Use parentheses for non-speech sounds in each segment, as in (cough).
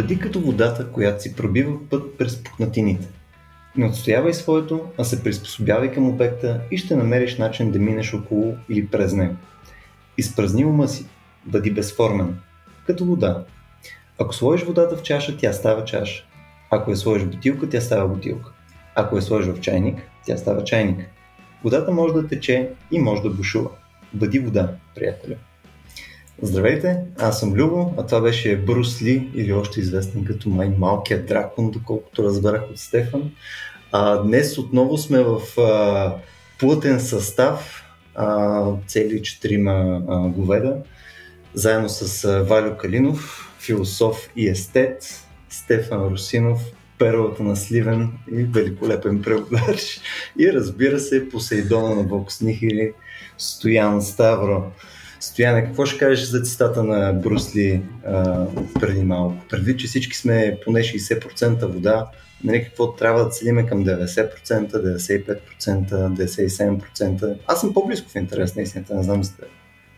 Бъди като водата, която си пробива път през пукнатините. Не отстоявай своето, а се приспособявай към обекта и ще намериш начин да минеш около или през него. Изпразни ума си, бъди безформен, като вода. Ако сложиш водата в чаша, тя става чаша. Ако я сложиш в бутилка, тя става бутилка. Ако я сложиш в чайник, тя става чайник. Водата може да тече и може да бушува. Бъди вода, приятелю. Здравейте, аз съм Любо, а това беше Брус Ли или още известен като май малкият дракон, доколкото разбрах от Стефан. А, днес отново сме в а, плътен състав, а, цели четирима говеда, заедно с а, Валю Калинов, философ и естет, Стефан Русинов, перлата на Сливен и великолепен преводач. И разбира се, Посейдона на Воксних или Стоян Ставро. Стояне, какво ще кажеш за цитата на Брусли преди малко? Преди, че всички сме поне 60% вода, нали, какво трябва да целиме към 90%, 95%, 97%. Аз съм по-близко в интерес на истината, не знам за теб.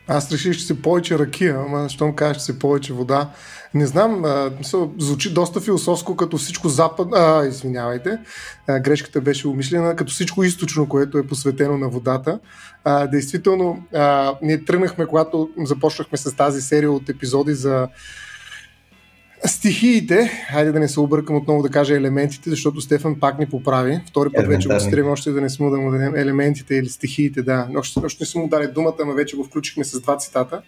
Аз реших, че си повече ракия, ама щом кажеш, че си повече вода. Не знам, а, звучи доста философско, като всичко запад... А, извинявайте, а, грешката беше умишлена, като всичко източно, което е посветено на водата. А, действително, а, ние тръгнахме, когато започнахме с тази серия от епизоди за Стихиите, хайде да не се объркам отново да кажа елементите, защото Стефан пак ни поправи. Втори път вече го стрем още да не сме да му дадем елементите или стихиите, да. Още, още не сме му дали думата, но вече го включихме с два цитата.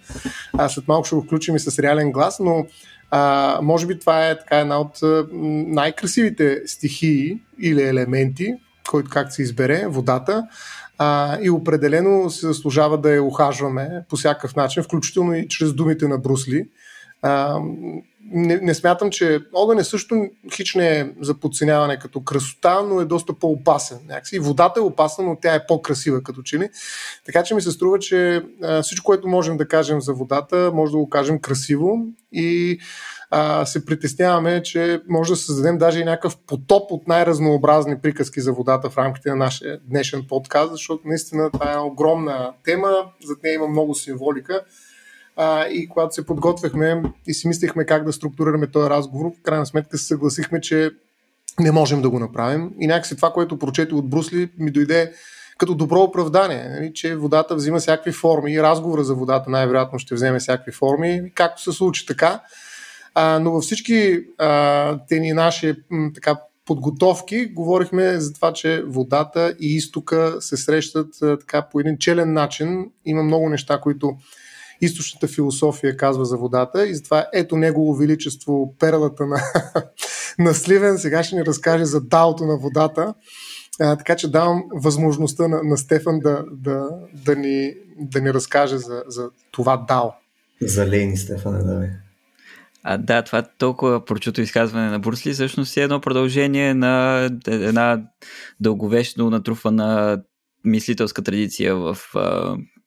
А след малко ще го включим и с реален глас, но а, може би това е така една от най-красивите стихии или елементи, който как се избере, водата. А, и определено се заслужава да я ухажваме по всякакъв начин, включително и чрез думите на Брусли. А, не, не смятам, че огън е също хич не е за подценяване като красота, но е доста по-опасен. Някакси. Водата е опасна, но тя е по-красива като че. Така че ми се струва, че а, всичко, което можем да кажем за водата, може да го кажем красиво и а, се притесняваме, че може да създадем даже и някакъв потоп от най-разнообразни приказки за водата в рамките на нашия днешен подкаст, защото наистина това е огромна тема, зад нея има много символика а, и когато се подготвяхме и си мислехме как да структурираме този разговор, в крайна сметка се съгласихме, че не можем да го направим. И някакси това, което прочете от Брусли, ми дойде като добро оправдание, нали, че водата взима всякакви форми и разговора за водата най-вероятно ще вземе всякакви форми, както се случи така. А, но във всички а, те ни наши м, така, подготовки говорихме за това, че водата и изтока се срещат а, така по един челен начин. Има много неща, които източната философия казва за водата и затова ето негово величество перлата на, (laughs) на Сливен сега ще ни разкаже за даото на водата. А, така че давам възможността на, на Стефан да, да, да, ни, да ни разкаже за, за това дао. Залейни, Стефане, давай. А, да, това толкова прочуто изказване на Брусли всъщност е едно продължение на една дълговечно натрупана мислителска традиция в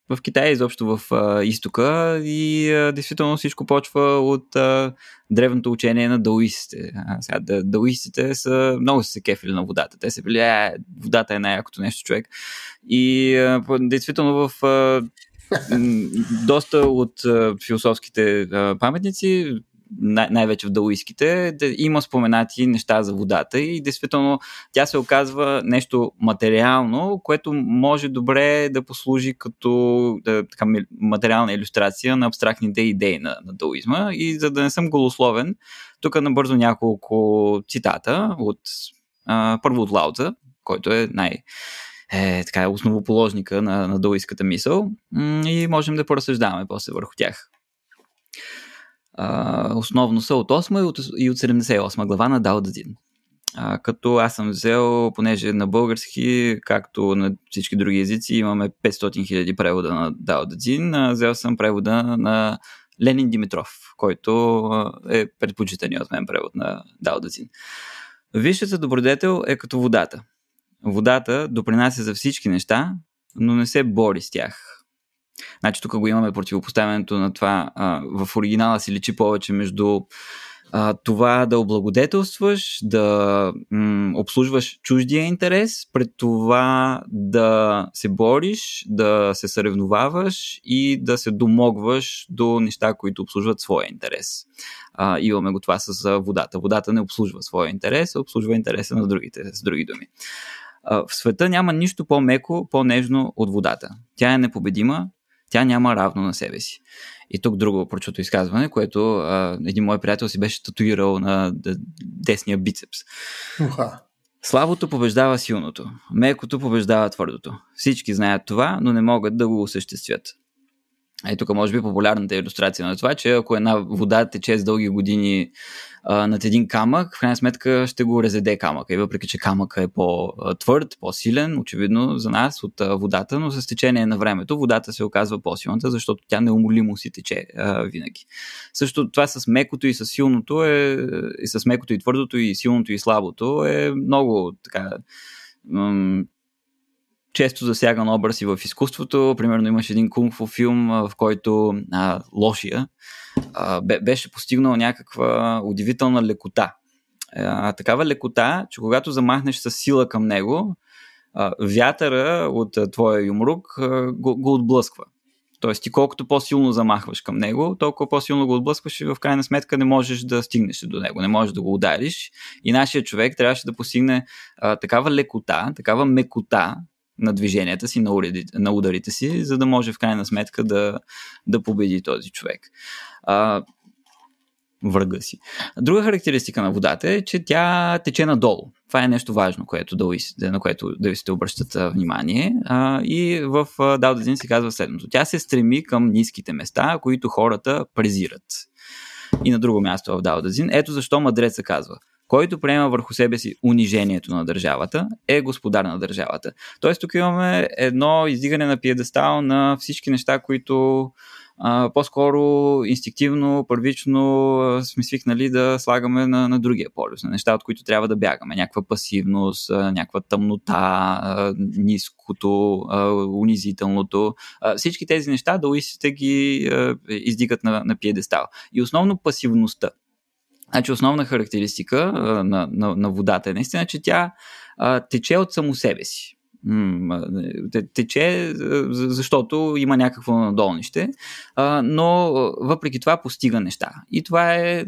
в Китай, изобщо в а, изтока и а, действително всичко почва от а, древното учение на даоистите. А, сега, да, даоистите са много се кефили на водата. Те се били, е, водата е най-якото нещо човек. И а, действително в а, доста от а, философските а, паметници най- най-вече в даоистските, да има споменати неща за водата и действително тя се оказва нещо материално, което може добре да послужи като да, така, материална иллюстрация на абстрактните идеи на, на даоизма и за да не съм голословен, тук набързо няколко цитата от а, първо от Лаудза, който е най- е така основоположника на, на даоистската мисъл. И можем да поразсъждаваме после върху тях основно са от 8 и от, и от 78 глава на Дао Дадин. А, като аз съм взел, понеже на български, както на всички други езици, имаме 500 000 превода на Дао Дадин, а, взел съм превода на Ленин Димитров, който е предпочитания от мен превод на Дао Дадин. Висшата добродетел е като водата. Водата допринася за всички неща, но не се бори с тях Значи тук го имаме противопоставянето на това. А, в оригинала си личи повече между а, това да облагодетелстваш, да м- обслужваш чуждия интерес, пред това да се бориш, да се съревноваваш и да се домогваш до неща, които обслужват своя интерес. А, имаме го това с водата. Водата не обслужва своя интерес, а обслужва интереса на другите, с други думи. В света няма нищо по-меко, по-нежно от водата. Тя е непобедима, тя няма равно на себе си. И тук друго прочуто изказване, което а, един мой приятел си беше татуирал на десния бицепс. Уха. Слабото побеждава силното, мекото побеждава твърдото. Всички знаят това, но не могат да го осъществят. Е, тук може би популярната иллюстрация на това, че ако една вода тече с дълги години а, над един камък, в крайна сметка ще го резеде камъка. И въпреки, че камъка е по-твърд, по-силен, очевидно за нас от а, водата, но с течение на времето водата се оказва по-силната, защото тя неумолимо си тече а, винаги. Също това с мекото и с силното е, и с мекото и твърдото, и силното и слабото е много така често засяган образ и в изкуството. Примерно имаше един кунг-фу филм, в който а, лошия а, беше постигнал някаква удивителна лекота. А, такава лекота, че когато замахнеш с сила към него, а, вятъра от а, твоя юмрук а, го, го отблъсква. Тоест ти колкото по-силно замахваш към него, толкова по-силно го отблъскваш и в крайна сметка не можеш да стигнеш до него, не можеш да го удариш. И нашия човек трябваше да постигне а, такава лекота, такава мекота, на движенията си, на, ударите, на ударите си, за да може в крайна сметка да, да победи този човек. А, врага си. Друга характеристика на водата е, че тя тече надолу. Това е нещо важно, което да, на което да ви сте обръщат внимание. А, и в Даудазин се казва следното. Тя се стреми към ниските места, които хората презират. И на друго място в Даудазин. Ето защо мъдреца казва който приема върху себе си унижението на държавата, е господар на държавата. Тоест тук имаме едно издигане на пиедестал на всички неща, които а, по-скоро инстинктивно, първично сме свикнали да слагаме на, на другия полюс, на неща, от които трябва да бягаме. Някаква пасивност, някаква тъмнота, ниското, унизителното. Всички тези неща да уисите ги издигат на, на пиедестал. И основно пасивността. Значи основна характеристика на, на, на водата е наистина, че тя а, тече от само себе си. Тече, защото има някакво надолнище, но въпреки това постига неща. И това е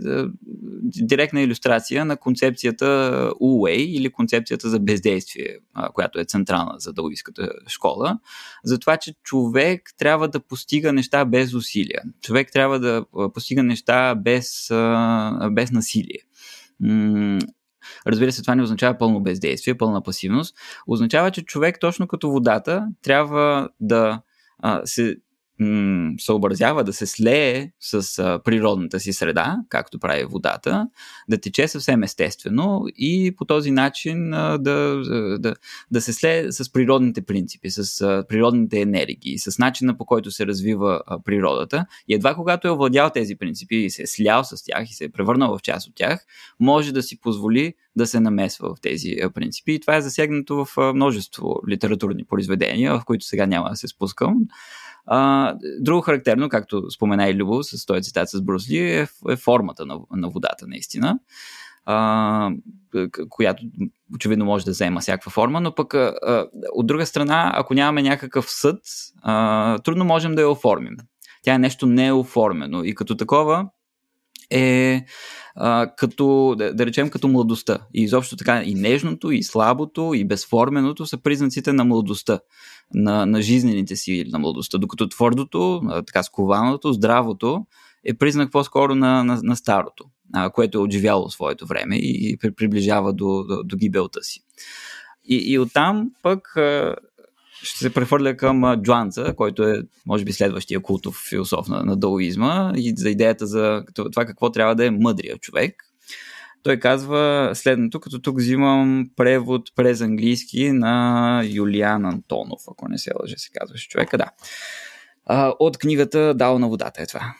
директна иллюстрация на концепцията Уей или концепцията за бездействие, която е централна за дългиската школа, за това, че човек трябва да постига неща без усилия. Човек трябва да постига неща без, без насилие. Разбира се, това не означава пълно бездействие, пълна пасивност. Означава, че човек, точно като водата, трябва да а, се м- съобразява да се слее с а, природната си среда, както прави водата, да тече съвсем естествено и по този начин а, да, да, да се слее с природните принципи, с а, природните енергии, с начина по който се развива а, природата. И едва когато е овладял тези принципи и се е слял с тях и се е превърнал в част от тях, може да си позволи да се намесва в тези принципи. И това е засегнато в множество литературни произведения, в които сега няма да се спускам. А, друго характерно, както спомена и Любов с този цитат с Брусли, е, е формата на, на водата, наистина. А, която очевидно може да взема всякаква форма, но пък а, от друга страна, ако нямаме някакъв съд, а, трудно можем да я оформим. Тя е нещо неоформено и като такова е а, като, да, да речем, като младостта. И изобщо така и нежното, и слабото, и безформеното са признаците на младостта, на, на жизнените сили на младостта, докато твърдото, така скованото, здравото е признак по-скоро на, на, на старото, а, което е отживяло своето време и, и приближава до, до, до гибелта си. И, и оттам пък ще се прехвърля към Джуанца, който е, може би, следващия култов философ на, на даоизма и за идеята за това какво трябва да е мъдрия човек. Той казва следното, като тук взимам превод през английски на Юлиан Антонов, ако не се лъже, се казваше човека, да. От книгата Дал на водата е това.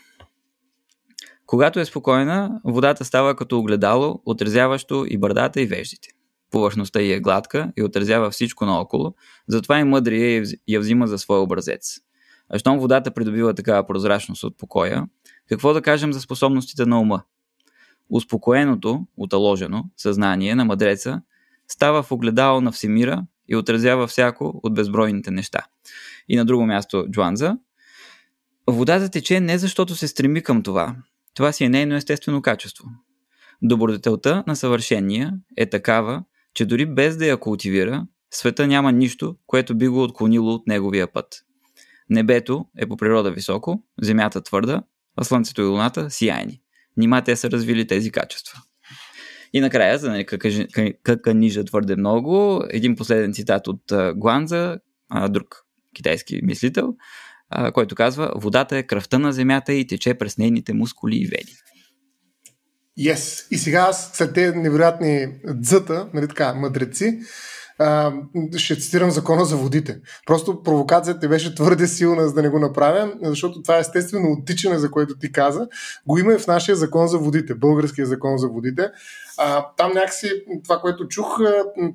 Когато е спокойна, водата става като огледало, отразяващо и бърдата и веждите повърхността й е гладка и отразява всичко наоколо, затова и мъдрия я взима за свой образец. А щом водата придобива такава прозрачност от покоя, какво да кажем за способностите на ума? Успокоеното, оталожено съзнание на мъдреца става в огледало на всемира и отразява всяко от безбройните неща. И на друго място Джуанза. Водата тече не защото се стреми към това. Това си е нейно естествено качество. Добродетелта на съвършения е такава, че дори без да я култивира, света няма нищо, което би го отклонило от неговия път. Небето е по природа високо, земята твърда, а слънцето и луната сияйни. Нима те са развили тези качества. И накрая, за да не каканижа твърде много, един последен цитат от Гуанза, друг китайски мислител, който казва Водата е кръвта на земята и тече през нейните мускули и вени. Yes. И сега аз, след тези невероятни дзъта, нали така, мъдреци, ще цитирам закона за водите. Просто провокацията беше твърде силна, за да не го направя, защото това е естествено оттичане, за което ти каза. Го има и в нашия закон за водите, българския закон за водите. А, там някакси това, което чух,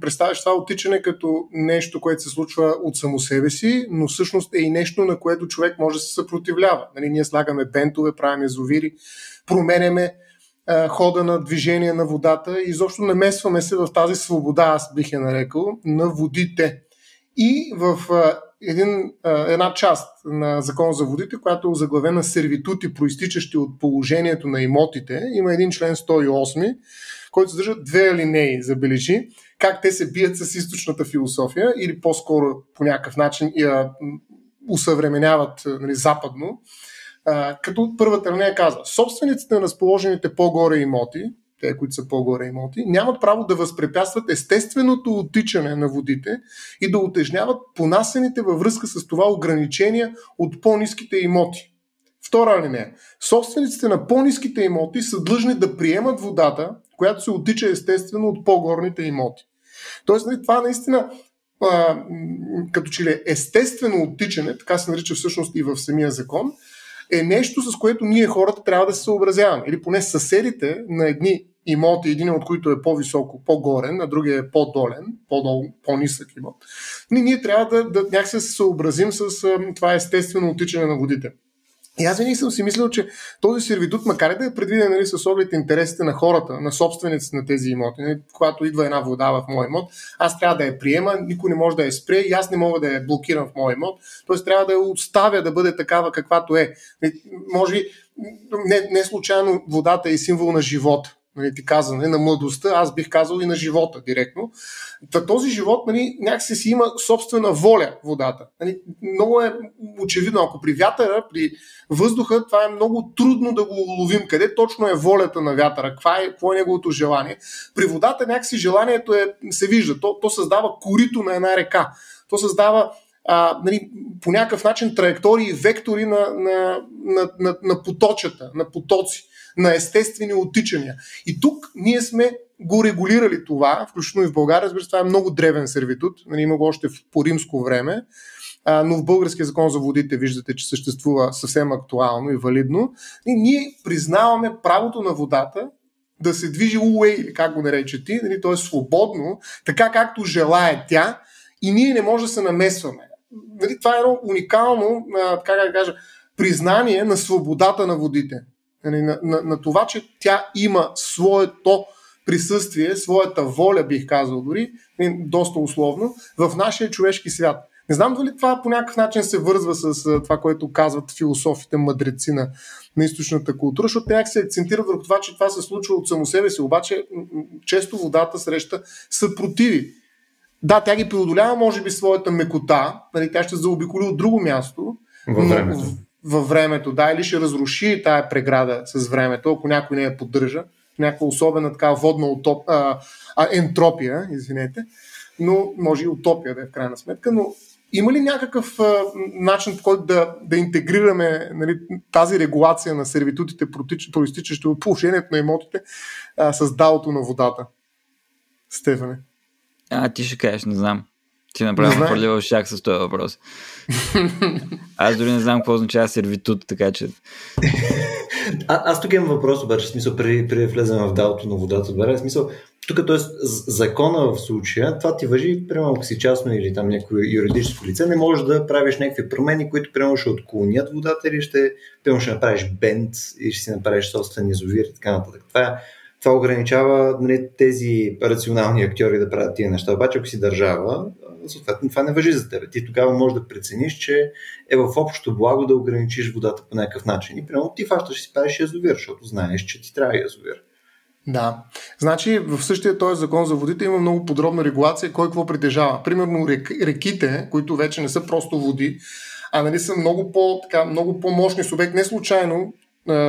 представяш това оттичане като нещо, което се случва от само себе си, но всъщност е и нещо, на което човек може да се съпротивлява. Нали, ние слагаме бентове, правим езовири, променяме хода на движение на водата и изобщо намесваме се в тази свобода, аз бих я нарекал, на водите. И в един, една част на Закон за водите, която е озаглавена сервитути, проистичащи от положението на имотите, има един член 108, който съдържа две алинеи, забележи, как те се бият с източната философия или по-скоро по някакъв начин я усъвременяват нали, западно като първата линия казва, собствениците на разположените по-горе имоти, те, които са по-горе имоти, нямат право да възпрепятстват естественото оттичане на водите и да отежняват понасените във връзка с това ограничения от по-низките имоти. Втора линия. Собствениците на по-низките имоти са длъжни да приемат водата, която се оттича естествено от по-горните имоти. Тоест, нали, това наистина като че ли е естествено оттичане, така се нарича всъщност и в самия закон, е нещо, с което ние хората трябва да се съобразяваме. Или поне съседите на едни имоти, един от които е по-високо, по-горен, а другия е по-долен, по-нисък имот. Ние, ние трябва да, да някакси се съобразим с това естествено отичане на водите. И аз винаги съм си мислил, че този сервитут, макар и да е предвиден нали, с оглед интересите на хората, на собствениците на тези имоти, нали, когато идва една вода в мой имот, аз трябва да я приема, никой не може да я спре и аз не мога да я блокирам в мой имот. Тоест трябва да я оставя да бъде такава каквато е. Нали, може не, не случайно водата е символ на живота нали, ти каза, нали, на младостта, аз бих казал и на живота директно. Та този живот нали, някакси си има собствена воля водата. Нали, много е очевидно, ако при вятъра, при въздуха, това е много трудно да го уловим. Къде точно е волята на вятъра? Каква е, какво е неговото желание? При водата някакси желанието е, се вижда. То, то създава корито на една река. То създава а, нали, по някакъв начин траектории, вектори на, на, на, на, на поточата, на потоци на естествени оттичания. И тук ние сме го регулирали това, включително и в България, разбира се, това е много древен сервитут, нали, има го още по римско време, а, но в българския закон за водите виждате, че съществува съвсем актуално и валидно. И ние признаваме правото на водата да се движи уей, как го нарече ти, нали, т.е. свободно, така както желая тя, и ние не може да се намесваме. Нали, това е едно уникално, как да кажа, признание на свободата на водите. Нали, на, на, на това, че тя има своето присъствие, своята воля, бих казал дори, нали, доста условно, в нашия човешки свят. Не знам дали това по някакъв начин се вързва с това, което казват философите, мъдреци на, на източната култура, защото те се акцентират върху това, че това се случва от само себе си, обаче често водата среща съпротиви. Да, тя ги преодолява, може би, своята мекота, нали, тя ще заобиколи от друго място, във времето във времето, да, или ще разруши тая преграда с времето, ако някой не я поддържа, някаква особена така водна утоп, а, а, ентропия, извинете, но може и утопия да е в крайна сметка, но има ли някакъв а, начин, по който да, да интегрираме нали, тази регулация на сервитутите, проистичащи от положението на имотите, а, с далото на водата? Стефане. А, ти ще кажеш, не знам. Ти направо хвърля шак с този въпрос. Аз дори не знам какво означава сервитут, така че... А, аз тук имам въпрос, обаче, смисъл, при, при влезем в далото на водата, добре, смисъл, тук, т.е. закона в случая, това ти въжи, примерно, ако си частно или там някое юридическо лице, не можеш да правиш някакви промени, които, примерно, ще отклонят водата или ще, примерно, ще направиш бенд или ще си направиш собствен изовир и така нататък. Това това ограничава нали, тези рационални актьори да правят тия неща. Обаче, ако си държава, съответно това не въжи за теб. Ти тогава можеш да прецениш, че е в общото благо да ограничиш водата по някакъв начин. И примерно ти фащаш си правиш язовир, защото знаеш, че ти трябва язовир. Да. Значи в същия този закон за водите има много подробна регулация кой какво притежава. Примерно рек, реките, които вече не са просто води, а нали са много, по, така, много по-мощни субекти. Не случайно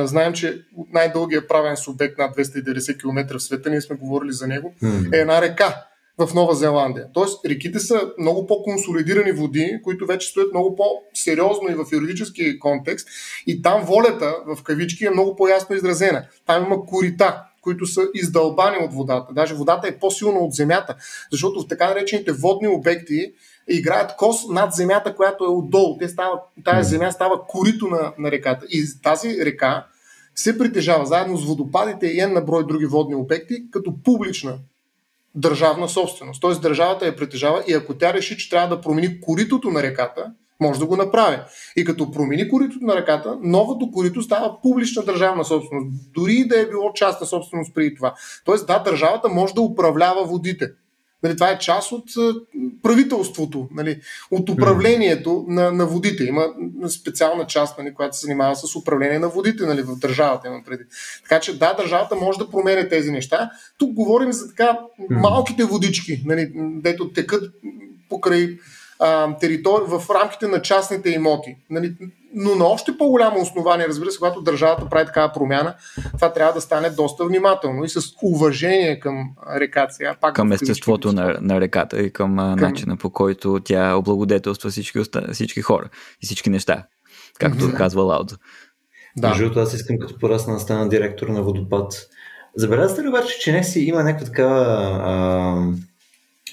знаем, че най-дългия правен субект над 290 км в света, ние сме говорили за него, е една река в Нова Зеландия. Тоест, реките са много по-консолидирани води, които вече стоят много по-сериозно и в юридически контекст. И там волята, в кавички, е много по-ясно изразена. Там има корита, които са издълбани от водата. Даже водата е по-силна от земята, защото в така наречените водни обекти играят кос над земята, която е отдолу. Те става, тази земя става корито на, на реката. И тази река се притежава заедно с водопадите и на брой други водни обекти като публична държавна собственост. Тоест държавата я притежава и ако тя реши, че трябва да промени коритото на реката, може да го направи. И като промени коритото на реката, новото корито става публична държавна собственост, дори и да е било частна собственост преди това. Тоест, да, държавата може да управлява водите. Нали, това е част от правителството, нали, от управлението на, на водите. Има специална част, нали, която се занимава с управление на водите нали, в държавата. Има преди. Така че да, държавата може да променя тези неща. Тук говорим за така малките водички, нали, дето текат покрай а, територии в рамките на частните имоти. Нали, но на още по-голямо основание, разбира се, когато държавата прави такава промяна, това трябва да стане доста внимателно и с уважение към реката. Сега, пак към естеството на, на реката и към, към начина по който тя облагодетелства всички, всички хора и всички неща, както да. казва Лаудо. Да. Между аз искам като порасна да стана директор на водопад. Забелязате ли обаче, че не си има някаква такава а,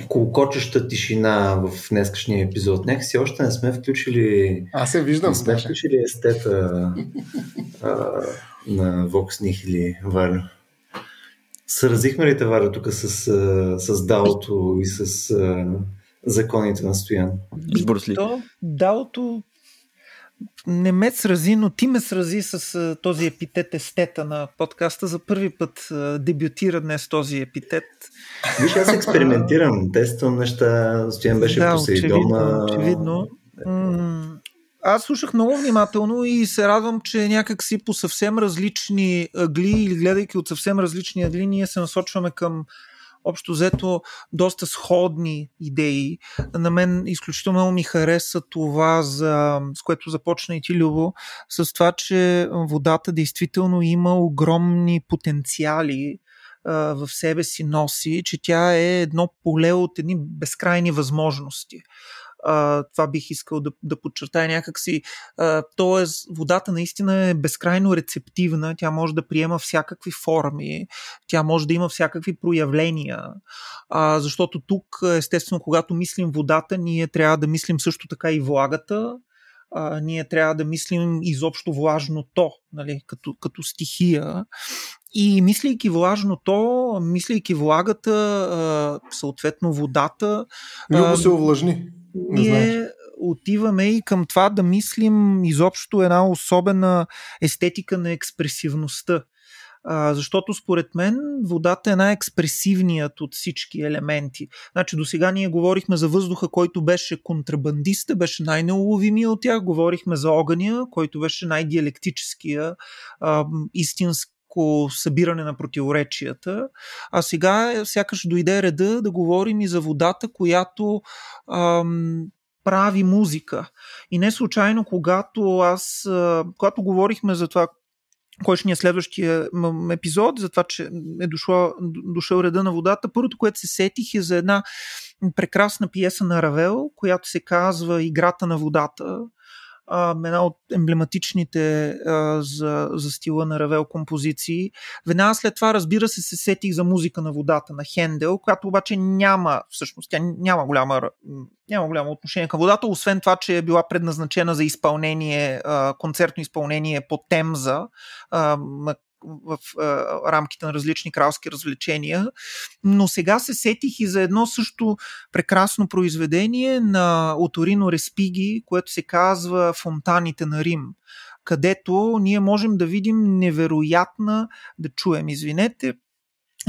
колкочеща тишина в днескашния епизод. Някакси още не сме включили... Аз се виждам. Не сме включили естета а, на Vox Nihili, Валю. Съразихме ли те, Валю, тук с, с Даото и с а, законите на Стоян? Избор ли? То, Даото не ме срази, но ти ме срази с а, този епитет естета на подкаста. За първи път а, дебютира днес този епитет. Виж, аз експериментирам, тествам неща. Стоян беше да, Посейдона. Очевидно. очевидно. Аз слушах много внимателно и се радвам, че някак си по съвсем различни ъгли или гледайки от съвсем различни ъгли, ние се насочваме към общо взето доста сходни идеи. На мен изключително много ми хареса това, за, с което започна и ти, Любо, с това, че водата действително има огромни потенциали в себе си носи, че тя е едно поле от едни безкрайни възможности това бих искал да, да подчертая някакси. Тоест, водата наистина е безкрайно рецептивна, тя може да приема всякакви форми, тя може да има всякакви проявления, защото тук, естествено, когато мислим водата, ние трябва да мислим също така и влагата, а, ние трябва да мислим изобщо влажното, нали, като, като стихия. И мислейки влажното, мислейки влагата, съответно водата. Любо се увлажни ние отиваме и към това да мислим изобщо една особена естетика на експресивността. А, защото според мен водата е най-експресивният от всички елементи. Значи до сега ние говорихме за въздуха, който беше контрабандиста, беше най-неуловимия от тях. Говорихме за огъня, който беше най-диалектическия, а, истински събиране на противоречията. А сега сякаш дойде реда да говорим и за водата, която ам, прави музика. И не случайно, когато аз, когато говорихме за това, кой ще ни е следващия епизод, за това, че е дошло, дошъл реда на водата, първото, което се сетих е за една прекрасна пиеса на Равел, която се казва Играта на водата а, една от емблематичните а, за, за стила на Равел композиции. Веднага след това, разбира се, се сетих за музика на водата на Хендел, която обаче няма, всъщност, тя няма голяма няма голямо отношение към водата, освен това, че е била предназначена за изпълнение, концертно изпълнение по темза в а, рамките на различни кралски развлечения. Но сега се сетих и за едно също прекрасно произведение на Оторино Респиги, което се казва Фонтаните на Рим където ние можем да видим невероятна, да чуем, извинете,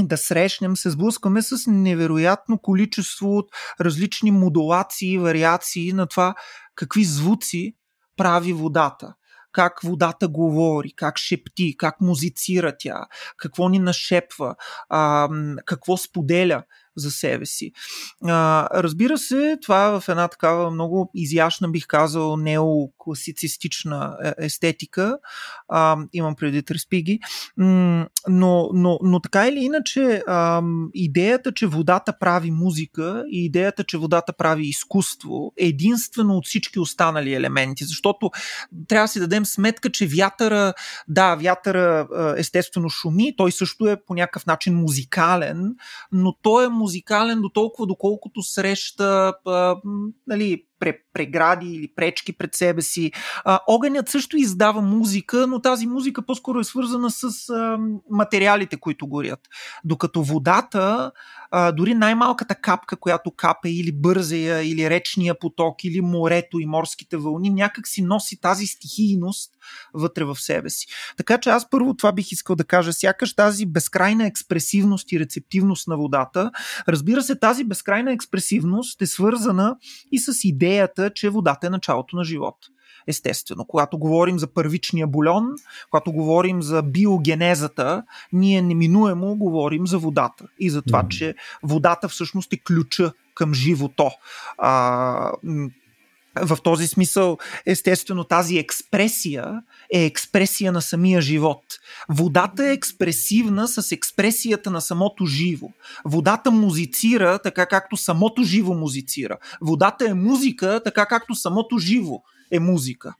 да срещнем, се сблъскваме с невероятно количество от различни модулации, вариации на това какви звуци прави водата как водата говори, как шепти, как музицира тя, какво ни нашепва, а, какво споделя за себе си. А, разбира се, това в една такава много изящна, бих казал, неокласицистична е, естетика, а, имам преди Треспиги, но, но, но така или иначе, а, идеята, че водата прави музика и идеята, че водата прави изкуство е единствено от всички останали елементи, защото трябва да си дадем сметка, че вятъра, да, вятъра естествено шуми, той също е по някакъв начин музикален, но той е музикален музикален до толкова, доколкото среща а, нали, прегради или пречки пред себе си. А, огънят също издава музика, но тази музика по-скоро е свързана с а, материалите, които горят. Докато водата, а, дори най-малката капка, която капе или бързея, или речния поток, или морето и морските вълни, някак си носи тази стихийност вътре в себе си. Така че аз първо това бих искал да кажа. Сякаш тази безкрайна експресивност и рецептивност на водата, разбира се, тази безкрайна експресивност е свързана и с идеята, че водата е началото на живот. Естествено, когато говорим за първичния бульон, когато говорим за биогенезата, ние неминуемо говорим за водата и за това, че водата всъщност е ключа към живото. А, в този смисъл, естествено, тази експресия е експресия на самия живот. Водата е експресивна с експресията на самото живо. Водата музицира така както самото живо музицира. Водата е музика така както самото живо е музика.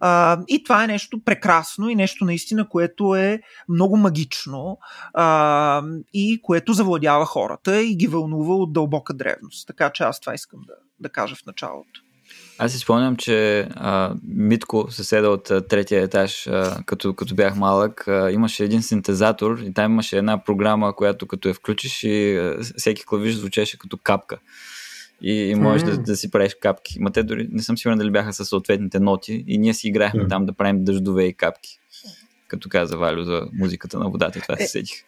А, и това е нещо прекрасно и нещо наистина, което е много магично а, и което завладява хората и ги вълнува от дълбока древност. Така че аз това искам да, да кажа в началото. Аз си спомням, че а, Митко седа от а, третия етаж, а, като, като бях малък, а, имаше един синтезатор и там имаше една програма, която като я включиш и а, всеки клавиш звучеше като капка. И, и можеш mm. да, да си правиш капки. Ма те дори не съм сигурен дали бяха със съответните ноти и ние си играехме mm. там да правим дъждове и капки. Като каза Валю за музиката на водата, това е, се седих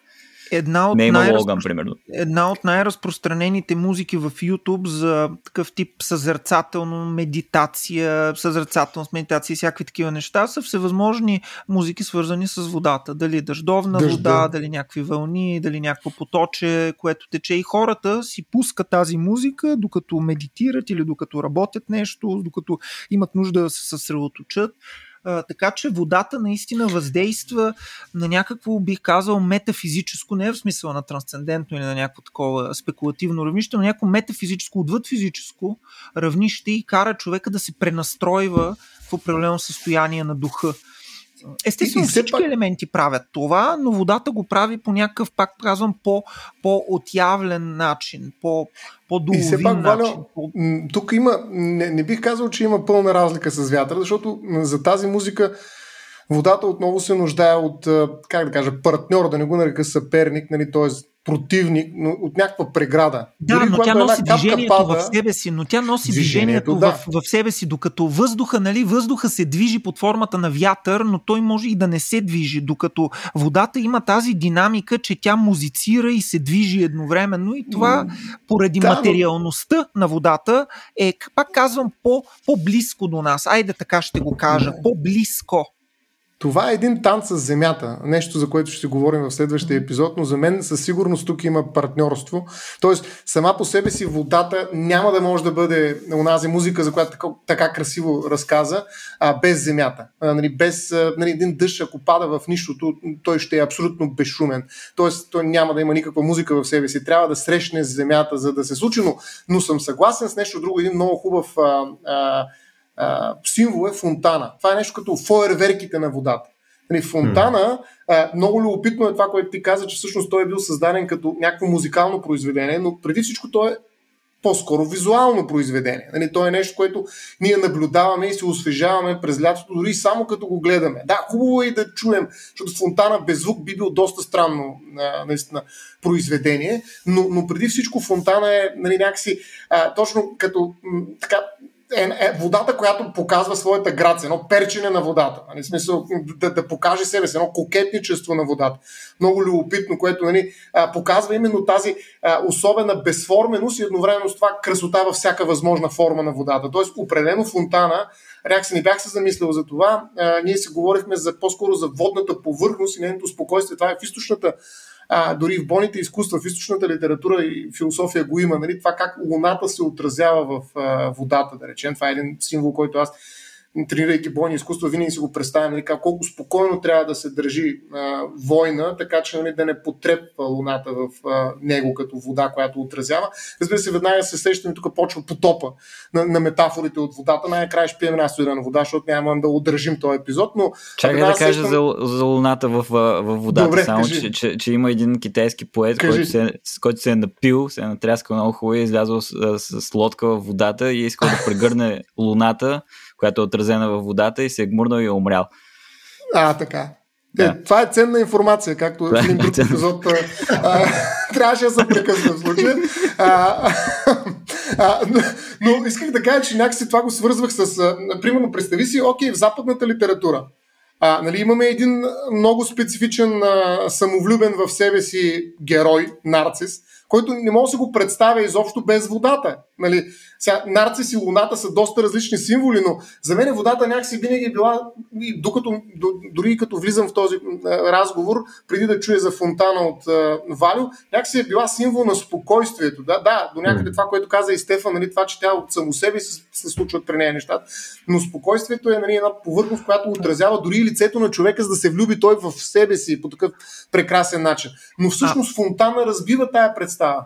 една от, не най Логан, примерно. една от най-разпространените музики в YouTube за такъв тип съзерцателно медитация, съзерцателност, медитация и всякакви такива неща са всевъзможни музики свързани с водата. Дали дъждовна Дъжда. вода, дали някакви вълни, дали някакво поточе, което тече и хората си пускат тази музика докато медитират или докато работят нещо, докато имат нужда да се съсредоточат. А, така че водата наистина въздейства на някакво, бих казал, метафизическо, не в смисъла на трансцендентно или на някакво такова спекулативно равнище, но някакво метафизическо, отвъд физическо равнище и кара човека да се пренастройва в определено състояние на духа. Естествено, и, и всички пак... елементи правят това, но водата го прави по някакъв, пак казвам, по, по-отявлен начин, по, по-доловин и все пак, начин. Валя, тук има, не, не бих казал, че има пълна разлика с вятъра, защото за тази музика водата отново се нуждае от, как да кажа, партньор, да не го нарека съперник, нали, т.е противник, но от някаква преграда. Да, Дори но тя носи движението пада, в себе си, но тя носи движението, движението да. в, в себе си, докато въздуха, нали, въздуха се движи под формата на вятър, но той може и да не се движи, докато водата има тази динамика, че тя музицира и се движи едновременно и това поради да, материалността но... на водата е, пак казвам, по, по-близко до нас. Айде така ще го кажа, по-близко. Това е един танц с земята, нещо за което ще говорим в следващия епизод, но за мен със сигурност тук има партньорство. Тоест, сама по себе си водата няма да може да бъде онази музика, за която така, така красиво разказа, а, без земята. А, нали, без а, нали, един дъжд, ако пада в нищото, той ще е абсолютно безшумен. Тоест, той няма да има никаква музика в себе си. Трябва да срещне земята, за да се случи, но, но съм съгласен с нещо друго, един много хубав а, а, символ е фонтана. Това е нещо като фойерверките на водата. Нали, фонтана, много любопитно е това, което ти каза, че всъщност той е бил създаден като някакво музикално произведение, но преди всичко той е по-скоро визуално произведение. Нали, то е нещо, което ние наблюдаваме и се освежаваме през лятото, дори само като го гледаме. Да, хубаво е и да чуем, защото фонтана без звук би бил доста странно наистина, произведение, но, но преди всичко фонтана е нали, някакси а, точно като м, така е, е водата, която показва своята грация, едно перчене на водата. Нали, смисъл, да, да покаже себе си, едно кокетничество на водата. Много любопитно, което нали, показва именно тази а, особена безформеност и едновременно с това красота във всяка възможна форма на водата. Тоест, определено фонтана, ряк се не бях се замислил за това. А, ние си говорихме за, по-скоро за водната повърхност и нейното спокойствие. Това е в източната а, дори в болните изкуства, в източната литература и философия го има, нали, това как луната се отразява в а, водата, да речем. Това е един символ, който аз тренирайки бойни изкуства, винаги си го представям нали, колко спокойно трябва да се държи а, война, така че нали, да не потрепва луната в а, него като вода, която отразява. Разбира се, веднага се сещаме, тук почва потопа на, на метафорите от водата. Най-накрая ще пием една студена вода, защото нямам да удържим този епизод. Но, Чакай да кажа сещам... за, за луната в, в водата, Добре, само че, че, че, има един китайски поет, който се, който се е напил, се е натряскал много хубаво и е излязъл с, с, с лодка в водата и е искал да прегърне луната която е отразена във водата и се е гмурнал и е умрял. А, така. Е, да. това е ценна информация, както в един друг епизод трябваше да се прекъсна в случая. А, а, но, но исках да кажа, че някакси това го свързвах с, а, примерно, представи си, окей, в западната литература. А, нали, имаме един много специфичен, а, самовлюбен в себе си герой, нарцис, който не може да се го представя изобщо без водата. Нали, сега, нарцис и луната са доста различни символи, но за мен водата някакси винаги е била, докато, дори като влизам в този разговор, преди да чуя за фонтана от Валю, някакси е била символ на спокойствието. Да, да до някъде това, което каза и Стефан, нали, това, че тя от само себе се, се случват при нея нещата, но спокойствието е нали, една повърхност, която отразява дори и лицето на човека, за да се влюби той в себе си по такъв прекрасен начин. Но всъщност фонтана разбива тая представа.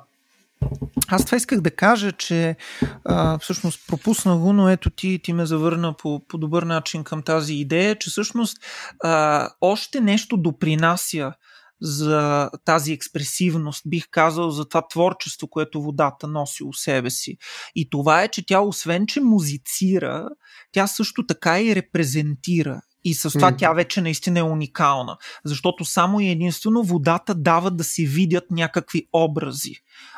Аз това исках да кажа, че а, всъщност пропусна го, но ето ти, ти ме завърна по, по добър начин към тази идея, че всъщност а, още нещо допринася за тази експресивност, бих казал, за това творчество, което водата носи у себе си. И това е, че тя освен, че музицира, тя също така и репрезентира. И с това mm. тя вече наистина е уникална. Защото само и единствено водата дава да се видят някакви образи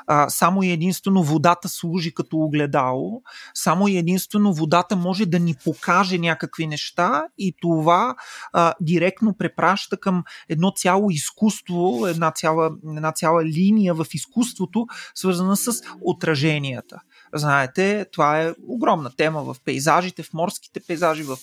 а, само и единствено водата служи като огледало, само и единствено водата може да ни покаже някакви неща и това а, директно препраща към едно цяло изкуство, една цяла, една цяла линия в изкуството, свързана с отраженията. Знаете, това е огромна тема в пейзажите, в морските пейзажи, в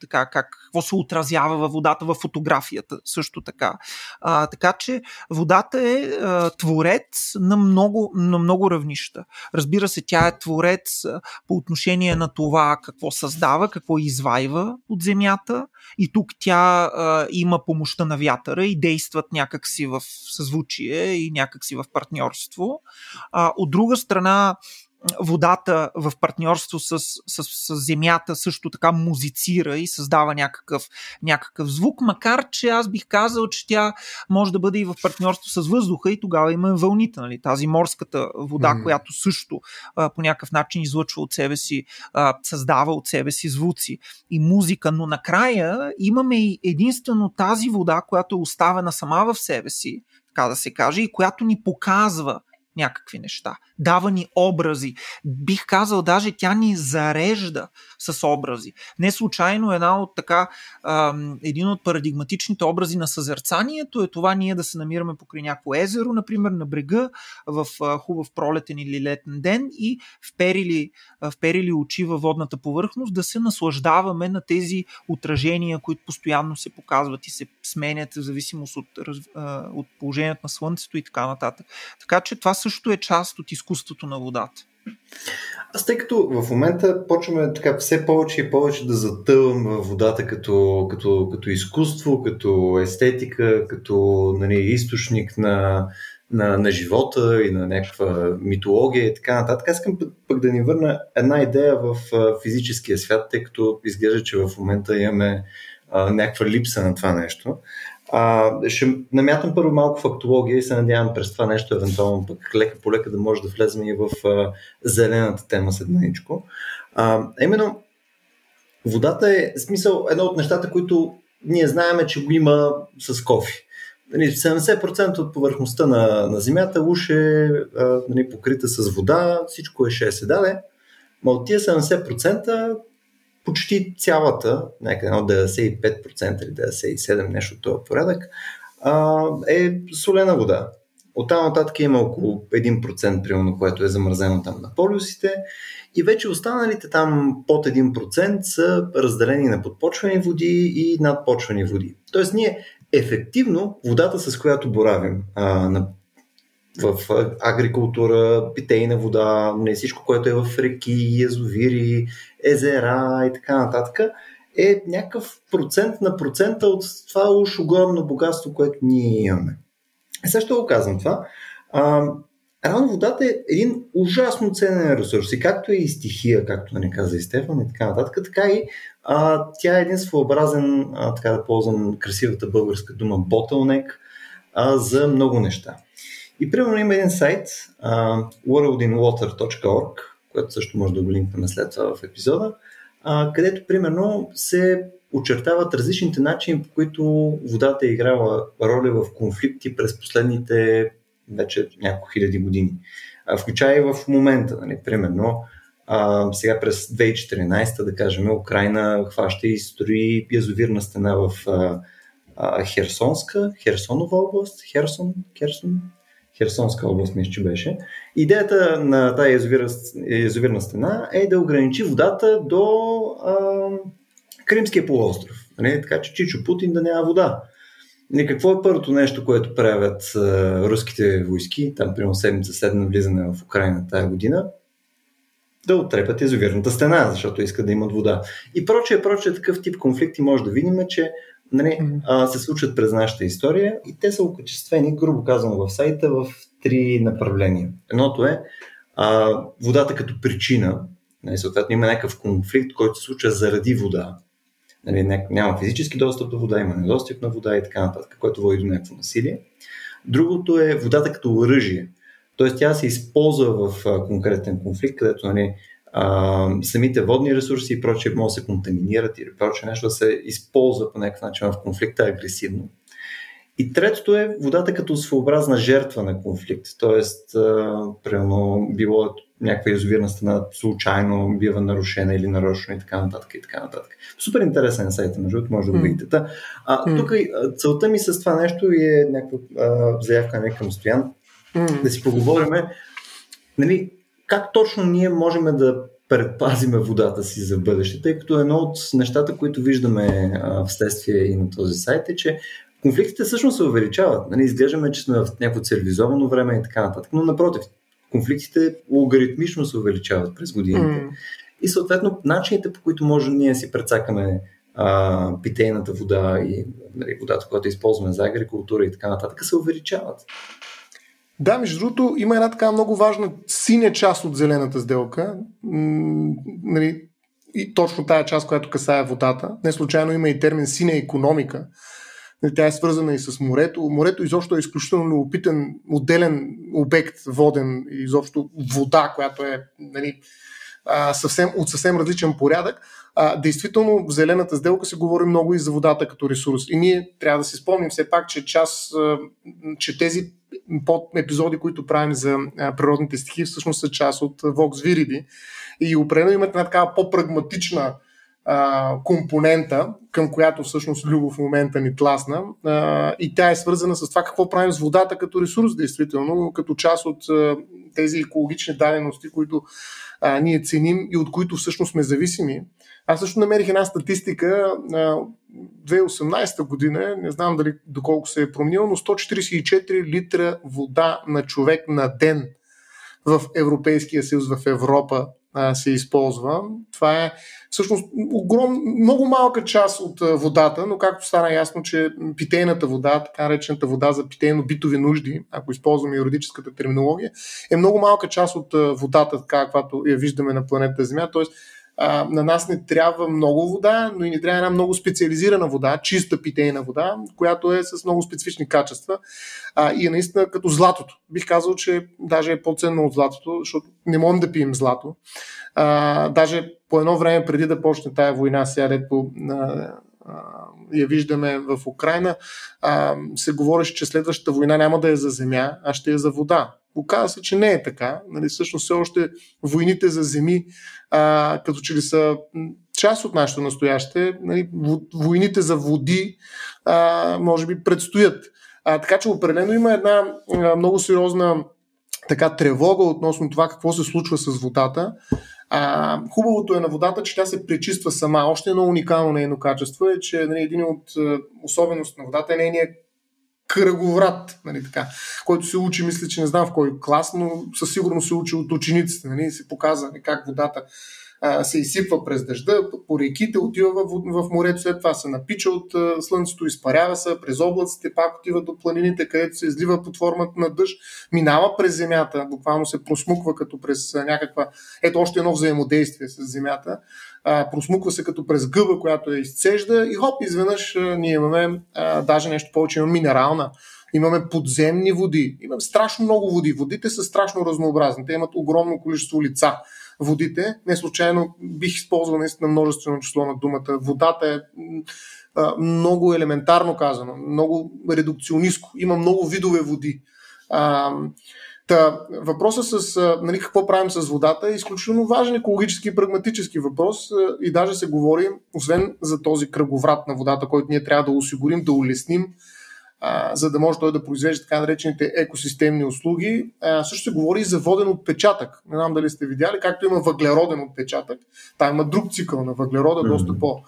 така, как, какво се отразява във водата, в фотографията също така. А, така че водата е а, творец на много, на много равнища. Разбира се, тя е творец а, по отношение на това какво създава, какво извайва от земята и тук тя а, има помощта на вятъра и действат някакси в съзвучие и някакси в партньорство. А, от друга страна, водата в партньорство с, с, с земята също така музицира и създава някакъв, някакъв звук, макар че аз бих казал, че тя може да бъде и в партньорство с въздуха и тогава има вълните, нали? тази морската вода, mm. която също а, по някакъв начин излъчва от себе си, а, създава от себе си звуци и музика, но накрая имаме и единствено тази вода, която е оставена сама в себе си, така да се каже, и която ни показва някакви неща. Дава ни образи. Бих казал, даже тя ни зарежда с образи. Не случайно една от така, един от парадигматичните образи на съзерцанието е това ние да се намираме покрай някакво езеро, например на брега, в хубав пролетен или летен ден и вперили, вперили очи във водната повърхност да се наслаждаваме на тези отражения, които постоянно се показват и се сменят в зависимост от, от положението на Слънцето и така нататък. Така че това също е част от изкуството на водата. Аз тъй като в момента почваме така все повече и повече да затъвам в водата като, като, като изкуство, като естетика, като нали, източник на, на, на живота и на някаква митология и така нататък. Аз искам пък да ни върна една идея в физическия свят, тъй като изглежда, че в момента имаме а, някаква липса на това нещо. А, ще намятам първо малко фактология и се надявам през това нещо, евентуално пък лека по лека да може да влезем и в а, зелената тема с еднаничко. А, именно, водата е смисъл едно от нещата, които ние знаеме, че го има с кофи. 70% нали, от повърхността на, на Земята уж е а, нали, покрита с вода, всичко е 6 даде. ма от тия 70% почти цялата, някъде едно 95% или 97% нещо от този порядък, е солена вода. От там нататък има около 1%, примерно, което е замразено там на полюсите. И вече останалите там под 1% са разделени на подпочвени води и надпочвени води. Тоест ние ефективно водата, с която боравим а, на, в агрикултура, питейна вода, не всичко, което е в реки, язовири, езера и така нататък, е някакъв процент на процента от това уж огромно богатство, което ние имаме. Е, ще го казвам това. А, рано водата е един ужасно ценен ресурс. И както е и стихия, както не каза и Стефан и така нататък, така и а, тя е един своеобразен, а, така да ползвам красивата българска дума, ботълнек а, за много неща. И примерно има един сайт, а, worldinwater.org, което също може да го линкнем след това в епизода, а, където примерно се очертават различните начини, по които водата е играла роля в конфликти през последните вече няколко хиляди години. Включая и в момента, нали, примерно, а, сега през 2014, да кажем, Украина хваща и строи язовирна стена в а, а, Херсонска, Херсонова област, Херсон, Херсон, Херсонска област, мисля, че беше. Идеята на тази язовир, язовирна стена е да ограничи водата до а, Кримския полуостров. Нали? Така че Чичо Путин да няма вода. И какво е първото нещо, което правят а, руските войски, там примерно седмица след влизане в Украина тази година? Да отрепят язовирната стена, защото искат да имат вода. И прочее, прочее такъв тип конфликти може да видим, че нали, а, се случват през нашата история и те са окачествени, грубо казано в сайта, в три направления. Едното е а, водата като причина, нали, съответно има някакъв конфликт, който се случва заради вода. Нали, няма физически достъп до вода, има недостиг на вода и така нататък, което води до някакво насилие. Другото е водата като оръжие. Тоест тя се използва в конкретен конфликт, където нали, а, самите водни ресурси и прочие могат да се контаминират или прочее нещо да се използва по някакъв начин в конфликта агресивно. И третото е водата като своеобразна жертва на конфликт. Тоест, а, примерно, било някаква язовирна стена случайно бива нарушена или нарочно и така нататък и така нататък. Супер интересен сайт, между другото, може да го видите. Mm. А, mm. Тук целта ми с това нещо е някаква а, заявка не към Стоян, mm. да си поговориме нали, как точно ние можем да предпазиме водата си за бъдеще, тъй като едно от нещата, които виждаме а, вследствие и на този сайт е, че конфликтите всъщност се увеличават. Нали, изглеждаме, че сме в някакво цивилизовано време и така нататък, но напротив, конфликтите логаритмично се увеличават през годините. Mm. И съответно, начините по които може ние си прецакаме а, питейната вода и нали, водата, която използваме за агрикултура и така нататък, се увеличават. Да, между другото, има една така много важна синя част от зелената сделка. М- нали, и точно тая част, която касае водата. Не случайно има и термин синя економика. Нали, тя е свързана и с морето. Морето изобщо е изключително любопитен, отделен обект воден, изобщо вода, която е нали, съвсем, от съвсем различен порядък. А, действително в зелената сделка се говори много и за водата като ресурс. И ние трябва да си спомним все пак, че част, че тези под епизоди, които правим за природните стихи, всъщност са част от Vox Viridi. И определено имат една такава по-прагматична а, компонента, към която всъщност Любо в момента ни тласна. А, и тя е свързана с това какво правим с водата като ресурс, действително, като част от а, тези екологични дадености, които а, ние ценим и от които всъщност сме зависими. Аз също намерих една статистика 2018 година, не знам дали доколко се е променило, но 144 литра вода на човек на ден в Европейския съюз, в Европа се използва. Това е всъщност огром, много малка част от водата, но както стана ясно, че питейната вода, така наречената вода за питейно-битови нужди, ако използваме юридическата терминология, е много малка част от водата, така каквато я виждаме на планета Земя. Тоест, а, на нас не трябва много вода, но и не трябва една много специализирана вода, чиста питейна вода, която е с много специфични качества а, и е наистина като златото. Бих казал, че даже е по-ценно от златото, защото не можем да пием злато. А, даже по едно време преди да почне тая война, сега дето я виждаме в Украина, а, се говореше, че следващата война няма да е за земя, а ще е за вода. Оказва се, че не е така. Нали, всъщност все още войните за земи, а, като че ли са част от нашето настояще, нали, войните за води, а, може би предстоят. А, така че определено има една а, много сериозна така тревога относно това какво се случва с водата. А, хубавото е на водата, че тя се пречиства сама. Още едно уникално нейно качество е, че нали, един от особености на водата е нейният кръговрат, нали, така, който се учи, мисля, че не знам в кой клас, но със сигурност се учи от учениците, нали, се показва нали, как водата а, се изсипва през дъжда, по реките отива в, в морето, след това се напича от а, слънцето, изпарява се през облаците, пак отива до планините, където се излива под формата на дъжд, минава през земята, буквално се просмуква като през някаква, ето още едно взаимодействие с земята, а, просмуква се като през гъба, която я изцежда и хоп, изведнъж ние имаме а, даже нещо повече, имаме минерална имаме подземни води, имаме страшно много води. Водите са страшно разнообразни. Те имат огромно количество лица водите. Не случайно бих използвал наистина множествено число на думата. Водата е много елементарно казано, много редукционистко. Има много видове води. А, Та, въпросът с нали, какво правим с водата е изключително важен екологически и прагматически въпрос и даже се говори, освен за този кръговрат на водата, който ние трябва да осигурим, да улесним, а, за да може той да произвежда така наречените екосистемни услуги. А, също се говори и за воден отпечатък. Не знам дали сте видяли, както има въглероден отпечатък. Там има друг цикъл на въглерода, mm-hmm. доста по,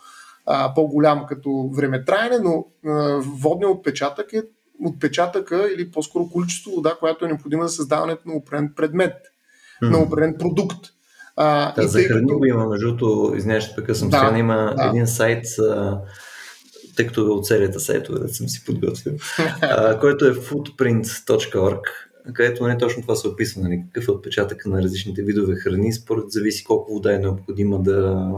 а, по-голям като времетраене, но а, водният отпечатък е отпечатъка или по-скоро количество вода, която е необходима за създаването на определен предмет, mm-hmm. на определен продукт. А, да, за храни като... има, между другото, извинявай, ще прекъсвам. Да, Сега има да. един сайт, а, тъй като от серията сайтове да съм си подготвил, а, (laughs) който е footprint.org, където не нали, точно това се описва, нали, какъв е отпечатък на различните видове храни, според зависи колко вода е необходима да,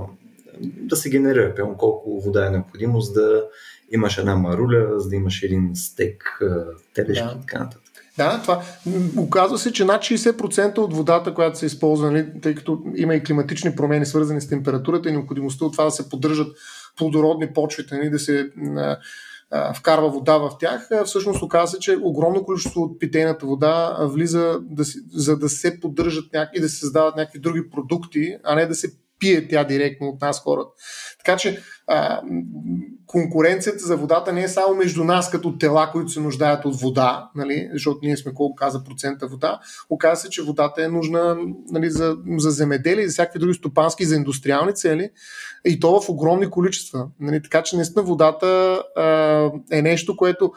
да се генерира, прямо колко вода е необходимо, за да имаш една маруля, за да имаш един стек, телешки да. и така нататък. Да, това оказва се, че над 60% от водата, която се използва, тъй като има и климатични промени, свързани с температурата и необходимостта от това да се поддържат плодородни почвите, нали, да се вкарва вода в тях, всъщност оказва се, че огромно количество от питейната вода влиза да си, за да се поддържат някакви, да се създават някакви други продукти, а не да се пие тя директно от нас хората. Така че а, конкуренцията за водата не е само между нас като тела, които се нуждаят от вода, нали, защото ние сме колко каза процента вода. Оказва се, че водата е нужна нали, за, за земеделие, за всякакви други стопански, за индустриални цели и то в огромни количества. Нали, така че наистина водата а, е нещо, което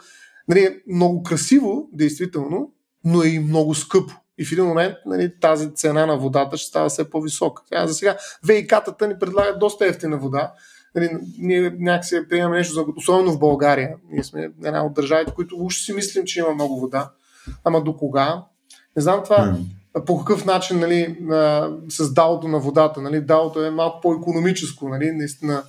нали, е много красиво, действително, но е и много скъпо. И в един момент нали, тази цена на водата ще става все по-висока. Сега, за сега ВИК-тата ни предлагат доста ефтина вода. Нали, ние някакси приемаме нещо, за, особено в България. Ние сме една от държавите, които уж си мислим, че има много вода. Ама до кога? Не знам това mm. по какъв начин нали, с далото на водата. Нали, далото е малко по-економическо. Нали, наистина,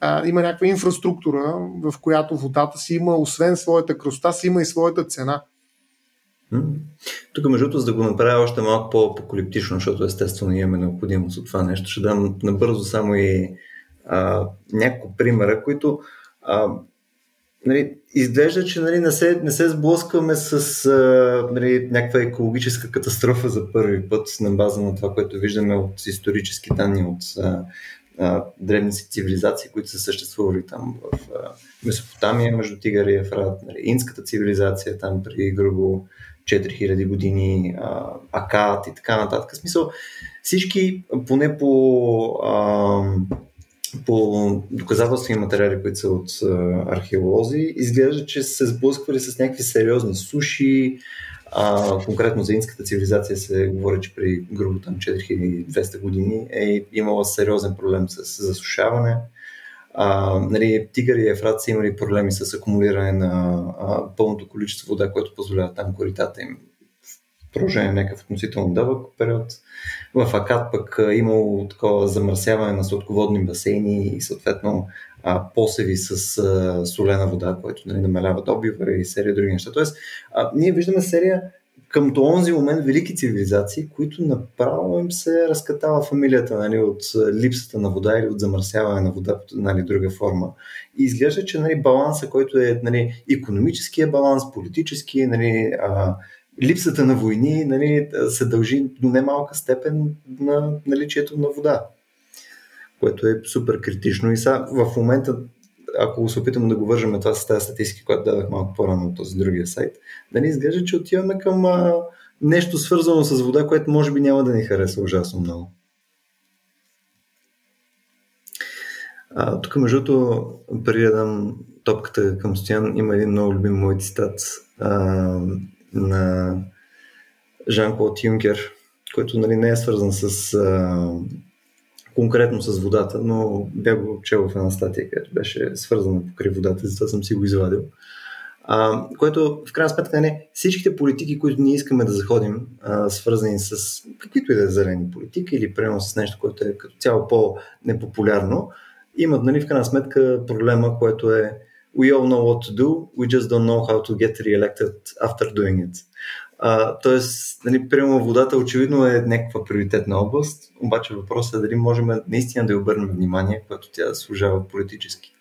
а, има някаква инфраструктура, в която водата си има, освен своята красота, си има и своята цена. Тук, между другото, за да го направя още малко по-апокалиптично, защото естествено имаме необходимост от това нещо, ще дам набързо само и а, няколко примера, които а, нали, изглежда, че нали, не, се, не се сблъскваме с а, нали, някаква екологическа катастрофа за първи път на база на това, което виждаме от исторически данни от а, а, древни цивилизации, които са съществували там в а, Месопотамия, между Тигър и Ефрат, нали, инската цивилизация там при грубо 4000 години, Акад и така нататък. В смисъл, всички, поне по, а, по доказателства и материали, които са от археолози, изглежда, че се сблъсквали с някакви сериозни суши. А, конкретно за инската цивилизация се говори, че при грубо там 4200 години е имала сериозен проблем с засушаване. А, нали, Тигър и Ефрат са имали проблеми с акумулиране на а, пълното количество вода, което позволява там коритата им в продължение някакъв относително дълъг период. В Акад пък е имало такова замърсяване на сладководни басейни и съответно а, посеви с а, солена вода, което нали, намалява добива и серия други неща. Тоест, а, ние виждаме серия към този момент велики цивилизации, които направо им се разкатава фамилията нали, от липсата на вода или от замърсяване на вода под нали, друга форма. И изглежда, че нали, баланса, който е нали, економическия баланс, политически, нали, а, липсата на войни нали, се дължи до немалка степен на наличието на вода, което е супер критично. И сега в момента, ако се опитам да го вържаме това с тази статистика, която дадах малко по-рано от този другия сайт, да ни изглежда, че отиваме към а, нещо свързано с вода, което може би няма да ни хареса ужасно много. А, тук, между другото, преди да дам топката към Стоян, има един много любим мой цитат а, на Жан-Клод Юнкер, който нали, не е свързан с а, конкретно с водата, но бях го чел в една статия, която беше свързана покрай водата, затова съм си го извадил. А, което в крайна сметка не всичките политики, които ние искаме да заходим, а, свързани с каквито и да е зелени политики или прено с нещо, което е като цяло по-непопулярно, имат нали, в крайна сметка проблема, което е we all know what to do, we just don't know how to get re-elected after doing it. А, тоест, нали, приема водата очевидно е някаква приоритетна област, обаче въпросът е дали можем наистина да й обърнем внимание, когато тя служава политически.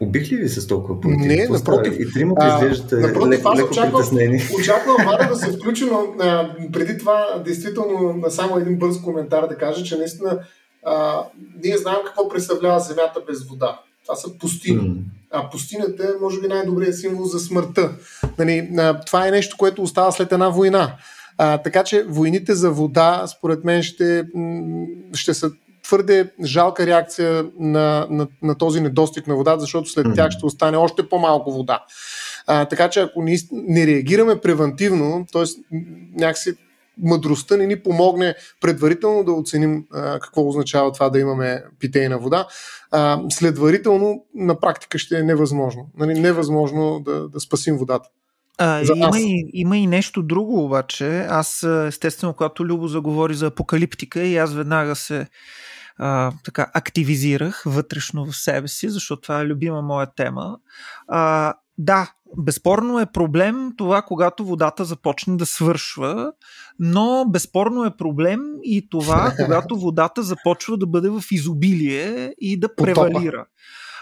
Обих ли ви с толкова политика? Не, напротив. И тримата изглеждате напротив, леко, леко очаквам, притеснени. Очаквам (laughs) Валя да се включи, но а, преди това, действително, на само един бърз коментар да кажа, че наистина а, ние знаем какво представлява Земята без вода. Това са пустини. Mm. А пустинята е, може би, най-добрият символ за смъртта. Нали, това е нещо, което остава след една война. А, така че войните за вода, според мен, ще, ще са твърде жалка реакция на, на, на този недостиг на вода, защото след тях ще остане още по-малко вода. А, така че ако не, не реагираме превентивно, т.е. някакси мъдростта не ни помогне предварително да оценим а, какво означава това да имаме питейна вода. А, следварително на практика ще е невъзможно. Нали, невъзможно да, да спасим водата. А, има, и, има и нещо друго обаче. Аз естествено, когато Любо заговори за апокалиптика и аз веднага се а, така активизирах вътрешно в себе си, защото това е любима моя тема. А, да, безспорно е проблем това, когато водата започне да свършва, но безспорно е проблем и това, (laughs) когато водата започва да бъде в изобилие и да превалира.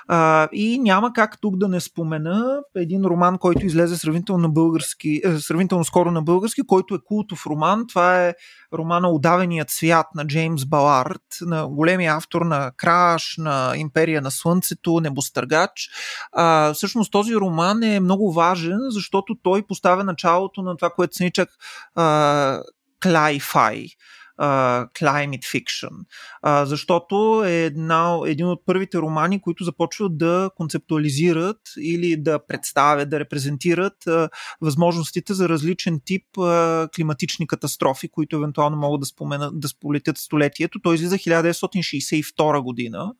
А, и няма как тук да не спомена един роман, който излезе сравнително, на български, е, сравнително скоро на български, който е култов роман. Това е романа Удавеният свят на Джеймс Балард, на големия автор на Краш, на Империя на Слънцето, Небостъргач. А, всъщност този роман е много важен, защото той поставя началото на това, което се нарича Клайфай uh, climate fiction, uh, защото е една, един от първите романи, които започват да концептуализират или да представят, да репрезентират uh, възможностите за различен тип uh, климатични катастрофи, които евентуално могат да, споменат, да сполетят столетието. Той излиза 1962 година.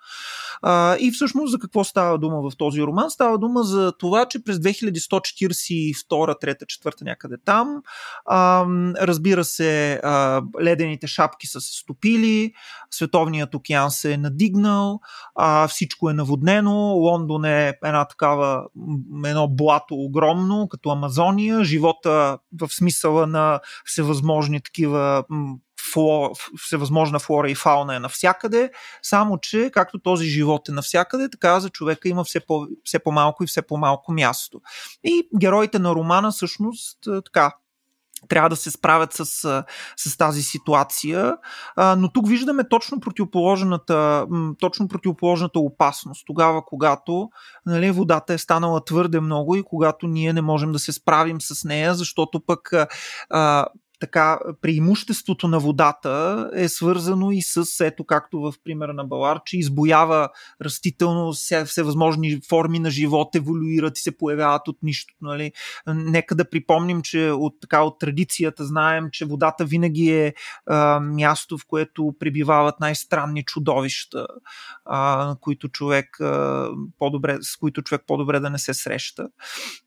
Uh, и всъщност за какво става дума в този роман? Става дума за това, че през 2142, 3, 4 някъде там, uh, разбира се, uh, ледените ледените шапки са се стопили, световният океан се е надигнал, а, всичко е наводнено, Лондон е една такава, едно блато огромно, като Амазония, живота в смисъла на всевъзможни такива фло, всевъзможна флора и фауна е навсякъде, само че както този живот е навсякъде, така за човека има все, по, все по-малко и все по-малко място. И героите на романа всъщност така трябва да се справят с, с тази ситуация. Но тук виждаме точно противоположната, точно противоположната опасност. Тогава, когато нали, водата е станала твърде много и когато ние не можем да се справим с нея, защото пък така, преимуществото на водата е свързано и с, ето както в примера на Балар, че избоява растително все, всевъзможни форми на живот, еволюират и се появяват от нищото. Нали? Нека да припомним, че от, така, от традицията знаем, че водата винаги е а, място, в което пребивават най-странни чудовища, а, които човек, а, по-добре, с които човек по-добре да не се среща.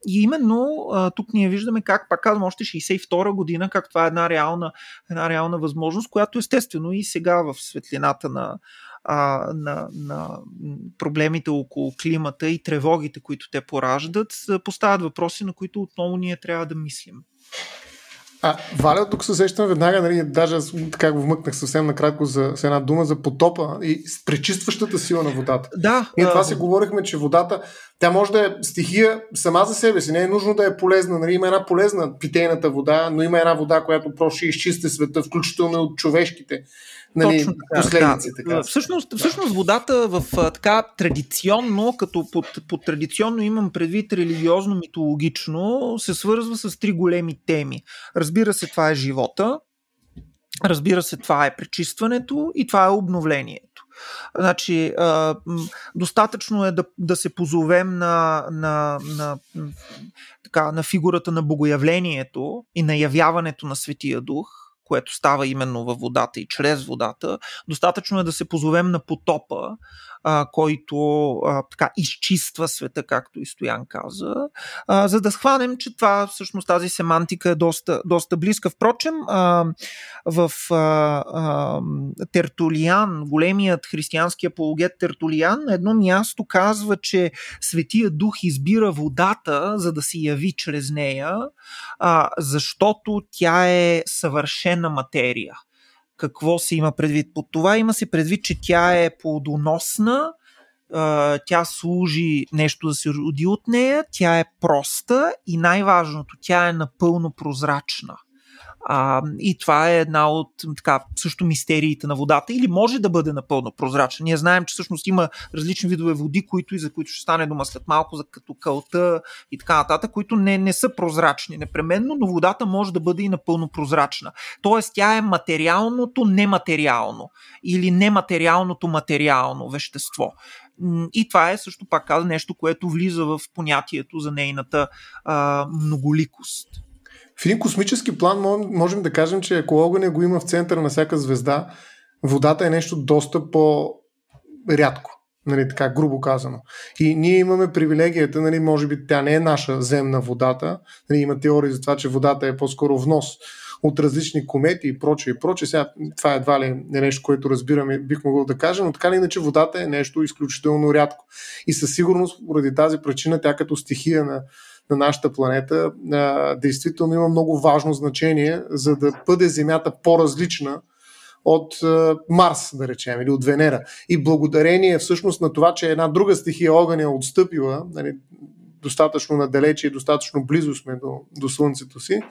И именно а, тук ние виждаме как, пак казвам, още 62 година, как това това е една реална, една реална възможност, която естествено и сега в светлината на, а, на, на проблемите около климата и тревогите, които те пораждат, поставят въпроси, на които отново ние трябва да мислим. А, Валя, тук се сещам веднага, нали, даже аз така го вмъкнах съвсем накратко за, за една дума за потопа и с пречистващата сила на водата. Да. И това си говорихме, че водата, тя може да е стихия сама за себе си, не е нужно да е полезна. Нали, има една полезна питейната вода, но има една вода, която просто изчисти света, включително и от човешките нали, Точно така, последици. Да. Така. Всъщност, всъщност водата в така традиционно, като под, под традиционно имам предвид религиозно-митологично, се свързва с три големи теми. Разбира се, това е живота, разбира се, това е пречистването и това е обновлението. Значи, а, достатъчно е да, да се позовем на, на, на, така, на фигурата на богоявлението и на явяването на Светия Дух, което става именно във водата и чрез водата. Достатъчно е да се позовем на потопа, а, който а, така изчиства света, както и Стоян каза, а, за да схванем, че това всъщност тази семантика е доста, доста близка. Впрочем, а, в а, а, Тертулиан, големият християнски апологет Тертулиан, на едно място казва, че Светия Дух избира водата, за да се яви чрез нея, а, защото тя е съвършена материя какво се има предвид под това? Има се предвид, че тя е плодоносна, тя служи нещо да се роди от нея, тя е проста и най-важното, тя е напълно прозрачна. А, и това е една от така, също мистериите на водата или може да бъде напълно прозрачна. Ние знаем, че всъщност има различни видове води, които и за които ще стане дума след малко, за като кълта и така нататък, които не, не са прозрачни непременно, но водата може да бъде и напълно прозрачна. Тоест тя е материалното нематериално или нематериалното материално вещество. И това е също пак нещо, което влиза в понятието за нейната а, многоликост. В един космически план можем да кажем, че ако огъня го има в центъра на всяка звезда, водата е нещо доста по-рядко. Нали, така грубо казано. И ние имаме привилегията, нали, може би тя не е наша земна водата, нали, има теории за това, че водата е по-скоро внос от различни комети и прочее и прочее. Сега това едва ли е нещо, което разбираме, бих могъл да кажа, но така или иначе водата е нещо изключително рядко. И със сигурност, поради тази причина, тя като стихия на на нашата планета, а, действително има много важно значение, за да бъде Земята по-различна от а, Марс, да речем, или от Венера. И благодарение всъщност на това, че една друга стихия огъня е отстъпила, нали, достатъчно надалече и достатъчно близо сме до, до Слънцето си.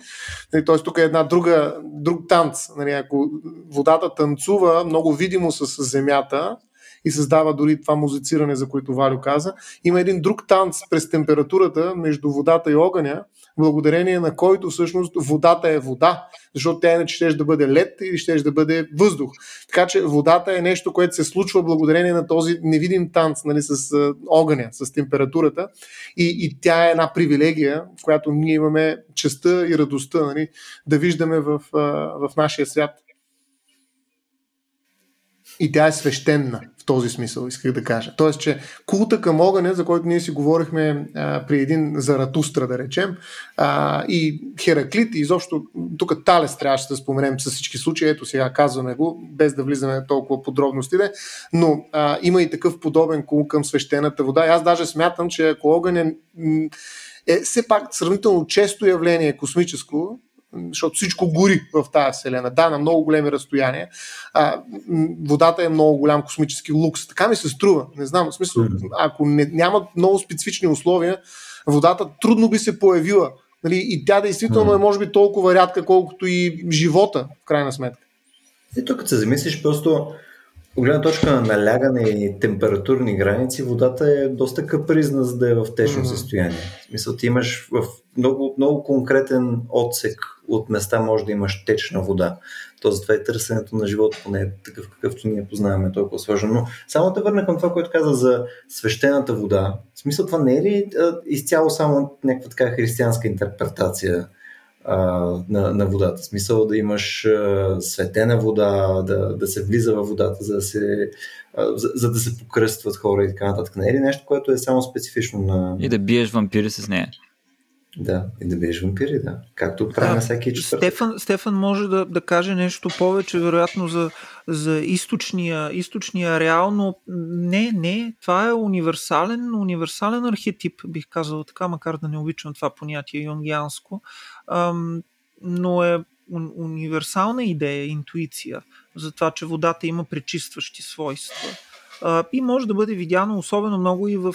Нали, Тоест тук е една друга, друг танц. Нали, ако водата танцува много видимо с Земята, и създава дори това музициране, за което Валю каза. Има един друг танц през температурата между водата и огъня, благодарение на който всъщност водата е вода, защото тя иначе ще да бъде лед или ще да бъде въздух. Така че водата е нещо, което се случва благодарение на този невидим танц нали, с огъня, с температурата и, и тя е една привилегия, в която ние имаме честа и радостта нали, да виждаме в, в нашия свят. И тя е свещена този смисъл, исках да кажа. Тоест, че култа към огъня, за който ние си говорихме а, при един Заратустра, да речем, а, и Хераклит, и изобщо тук Талес трябваше да споменем с всички случаи, ето сега казваме го, без да влизаме толкова подробностите, но а, има и такъв подобен кул към свещената вода. И аз даже смятам, че ако огън е, е все пак сравнително често явление космическо, защото всичко гори в тази вселена. Да, на много големи разстояния. А, водата е много голям космически лукс. Така ми се струва. Не знам, в смисъл, ако не, няма много специфични условия, водата трудно би се появила. Нали, и тя действително е, може би, толкова рядка, колкото и живота, в крайна сметка. И тук, като се замислиш, просто от гледна точка на налягане и температурни граници, водата е доста капризна, за да е в течно mm-hmm. състояние. В смисъл, ти имаш в много, много конкретен отсек от места може да имаш течна вода. То затова и търсенето на живота поне е такъв, какъвто ние познаваме, толкова сложно. Но само да върна към това, което каза за свещената вода. В смисъл, това не е ли а, изцяло само някаква така християнска интерпретация? на, на водата. Смисъл да имаш а, светена вода, да, да се влиза във водата, за да се, а, за, за да се покръстват хора и така нататък. Не е ли нещо, което е само специфично на... И да биеш вампири с нея. Да, и да биеш вампири, да. Както правим да, всеки четвъртък. Стефан, Стефан може да, да каже нещо повече, вероятно, за, за източния, източния реално. Не, не, това е универсален, универсален архетип, бих казал така, макар да не обичам това понятие юнгианско. Ам, но е универсална идея, интуиция за това, че водата има пречистващи свойства и може да бъде видяно особено много и в,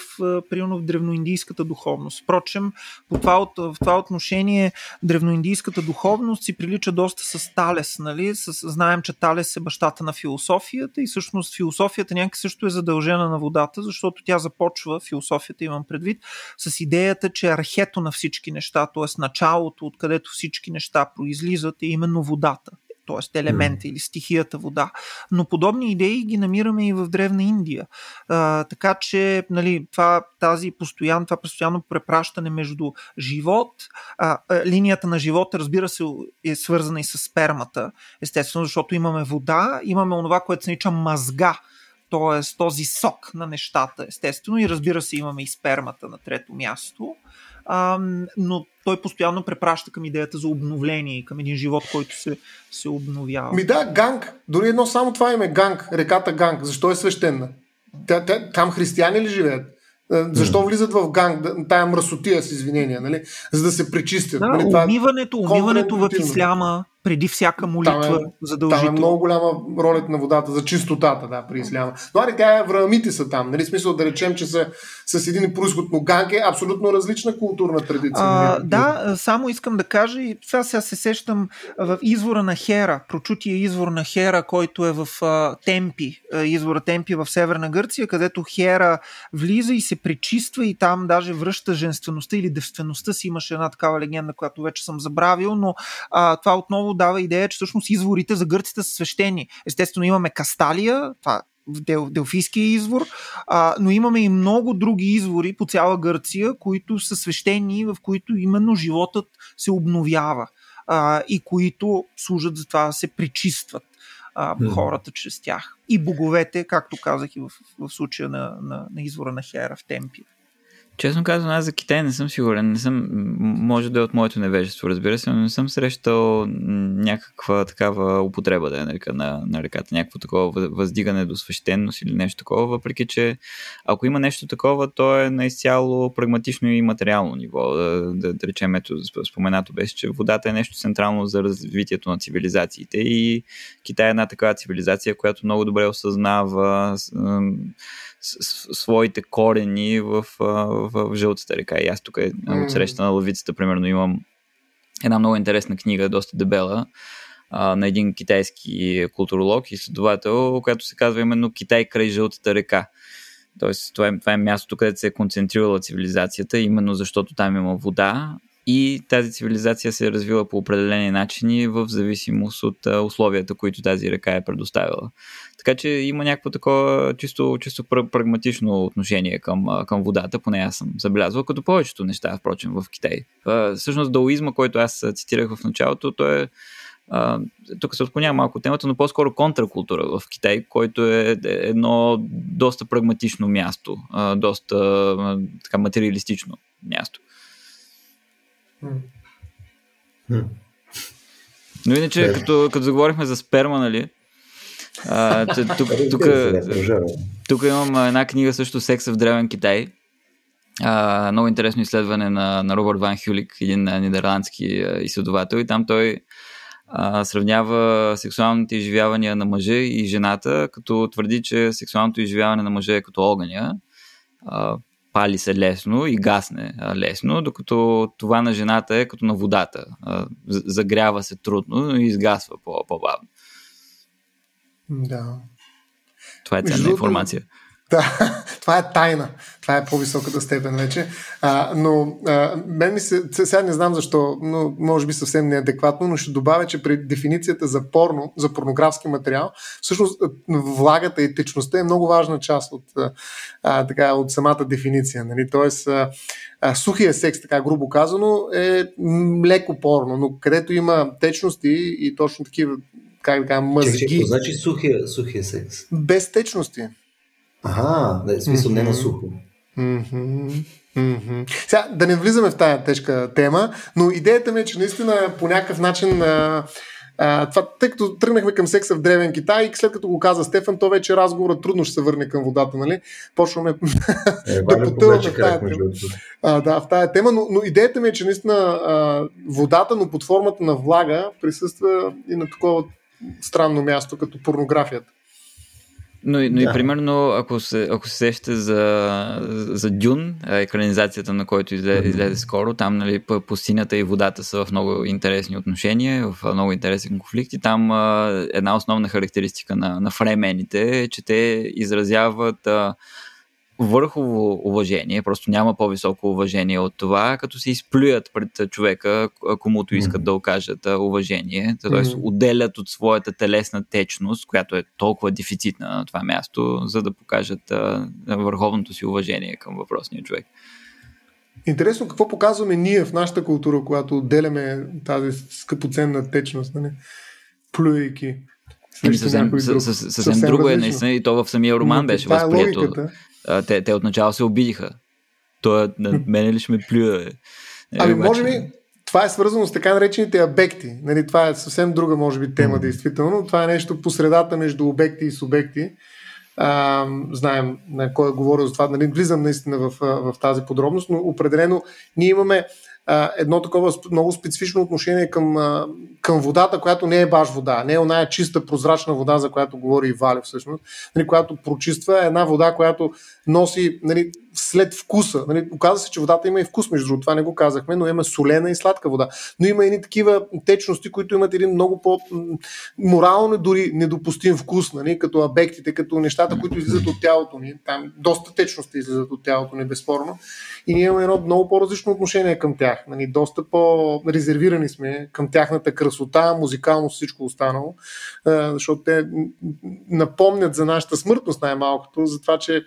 примерно, в древноиндийската духовност. Впрочем, по това, в това отношение древноиндийската духовност си прилича доста с Талес. Нали? С, знаем, че Талес е бащата на философията и всъщност философията някак също е задължена на водата, защото тя започва, философията имам предвид, с идеята, че архето на всички неща, т.е. началото, откъдето всички неща произлизат, е именно водата т.е. елемента mm. или стихията вода. Но подобни идеи ги намираме и в Древна Индия. А, така че нали, това, тази постоян, това постоянно препращане между живот, а, а, линията на живота, разбира се, е свързана и с спермата, естествено, защото имаме вода, имаме онова, което се нарича мазга, т.е. този сок на нещата, естествено, и разбира се, имаме и спермата на трето място а, но той постоянно препраща към идеята за обновление и към един живот, който се, се обновява. Ми да, Ганг. Дори едно само това име Ганг, реката Ганг. Защо е свещена? Там християни ли живеят? Защо влизат в ганг, тая мръсотия с извинения, нали? за да се пречистят? Да, нали? умиването, умиването в исляма, преди всяка молитва там е, задължително. Там е много голяма ролята на водата за чистотата, да, при исляма. Но аре, тя е врамите са там, нали? Смисъл да речем, че са с един происход, но Ганг е абсолютно различна културна традиция. А, нали? да, само искам да кажа и това сега се сещам в извора на Хера, прочутия извор на Хера, който е в а, Темпи, извора Темпи в Северна Гърция, където Хера влиза и се пречиства и там даже връща женствеността или девствеността си. Имаше една такава легенда, която вече съм забравил, но а, това отново дава идея, че всъщност изворите за гърците са свещени. Естествено имаме Касталия, това Дел, Делфийския извор, а, но имаме и много други извори по цяла Гърция, които са свещени, в които именно животът се обновява а, и които служат за това да се причистват а, mm. хората чрез тях. И боговете, както казах и в, в случая на, на, на извора на Хера в Темпи. Честно казвам, аз за Китай не съм сигурен. Не съм, може да е от моето невежество, разбира се, но не съм срещал някаква такава употреба да е нарека, на, на реката, някакво такова въздигане до свещеност или нещо такова, въпреки че ако има нещо такова, то е на изцяло прагматично и материално ниво. Да, да, да речем, ето, споменато беше, че водата е нещо централно за развитието на цивилизациите и Китай е една такава цивилизация, която много добре осъзнава своите корени в, в, в жълтата река. И аз тук е, от среща на лавицата, примерно, имам една много интересна книга, доста дебела, а, на един китайски културолог и следовател, която се казва именно Китай край жълтата река. Тоест, това е, това е мястото, където се е концентрирала цивилизацията, именно защото там има вода и тази цивилизация се е развила по определени начини в зависимост от условията, които тази река е предоставила. Така че има някакво такова чисто, чисто прагматично отношение към, към водата, поне аз съм забелязвал, като повечето неща, впрочем, в Китай. Всъщност даоизма, който аз цитирах в началото, той е тук се отклонява малко темата, но по-скоро контракултура в Китай, който е едно доста прагматично място, доста така материалистично място. Но иначе, като, като заговорихме за сперма, нали? А, (laughs) тук, тук, тук имам една книга също Секса в древен Китай. А, много интересно изследване на, на Робърт Ван Хюлик, един нидерландски изследовател и там той а, сравнява сексуалните изживявания на мъжа и жената, като твърди, че сексуалното изживяване на мъжа е като огъня, а, пали се лесно и гасне лесно, докато това на жената е като на водата. Загрява се трудно и изгасва по-бавно. Да. Това е ценна информация. Да, (laughs) това е тайна. Това е по-високата степен вече. А, но а, мен ми се, сега не знам защо, но може би съвсем неадекватно, но ще добавя, че при дефиницията за порно, за порнографски материал, всъщност влагата и течността е много важна част от, а, така, от самата дефиниция. Нали? Тоест, а, а, сухия секс, така грубо казано, е леко порно, но където има течности и точно такива как да кажа, мъзги. Че, значи сухия, сухия секс? Без течности. Ага, да, в смисъл mm-hmm. не на сухо. Mm-hmm. Mm-hmm. Сега, да не влизаме в тая тежка тема, но идеята ми е, че наистина по някакъв начин а, А, това, тъй като тръгнахме към секса в Древен Китай, след като го каза Стефан, то вече разговорът трудно ще се върне към водата, нали? Почваме е, (laughs) да потъваме в тази тема. А, да, в тази тема, но, но идеята ми е, че наистина а, водата, но под формата на влага, присъства и на такова странно място, като порнографията. Но, но да. и примерно, ако се, ако се сещате за, за Дюн, екранизацията на който излезе, излезе скоро, там нали, пустинята и водата са в много интересни отношения, в много интересни конфликти. Там една основна характеристика на, на фремените е, че те изразяват върхово уважение, просто няма по-високо уважение от това, като се изплюят пред човека, комуто искат mm-hmm. да окажат уважение, т.е. Mm-hmm. отделят от своята телесна течност, която е толкова дефицитна на това място, за да покажат а, върховното си уважение към въпросния човек. Интересно какво показваме ние в нашата култура, когато отделяме тази скъпоценна течност, нали? плюйки. Еми, съвсем, съвсем, съвсем, съвсем друго е наистина и то в самия роман беше е възприето. Е а, те, те отначало се обидиха. Той на мене ли ще ме плюе? Ами, може би, това е свързано с така наречените обекти. Нали, това е съвсем друга, може би, тема, mm. действително. Това е нещо по средата между обекти и субекти. А, знаем на кой е говорил за това. Нали, влизам наистина в, в тази подробност, но определено ние имаме едно такова много специфично отношение към, към водата, която не е баш вода, не е оная чиста прозрачна вода, за която говори и Валя всъщност, нали, която прочиства, една вода, която носи нали, след вкуса. Нали, оказва се, че водата има и вкус, между другото, това не го казахме, но има солена и сладка вода. Но има и такива течности, които имат един много по-морално дори недопустим вкус, нали, като абектите, като нещата, които излизат от тялото ни. Там доста течности излизат от тялото ни, безспорно. И ние имаме едно много по-различно отношение към тях. Нали, доста по-резервирани сме към тяхната красота, музикалност, всичко останало, защото те напомнят за нашата смъртност най-малкото, за това, че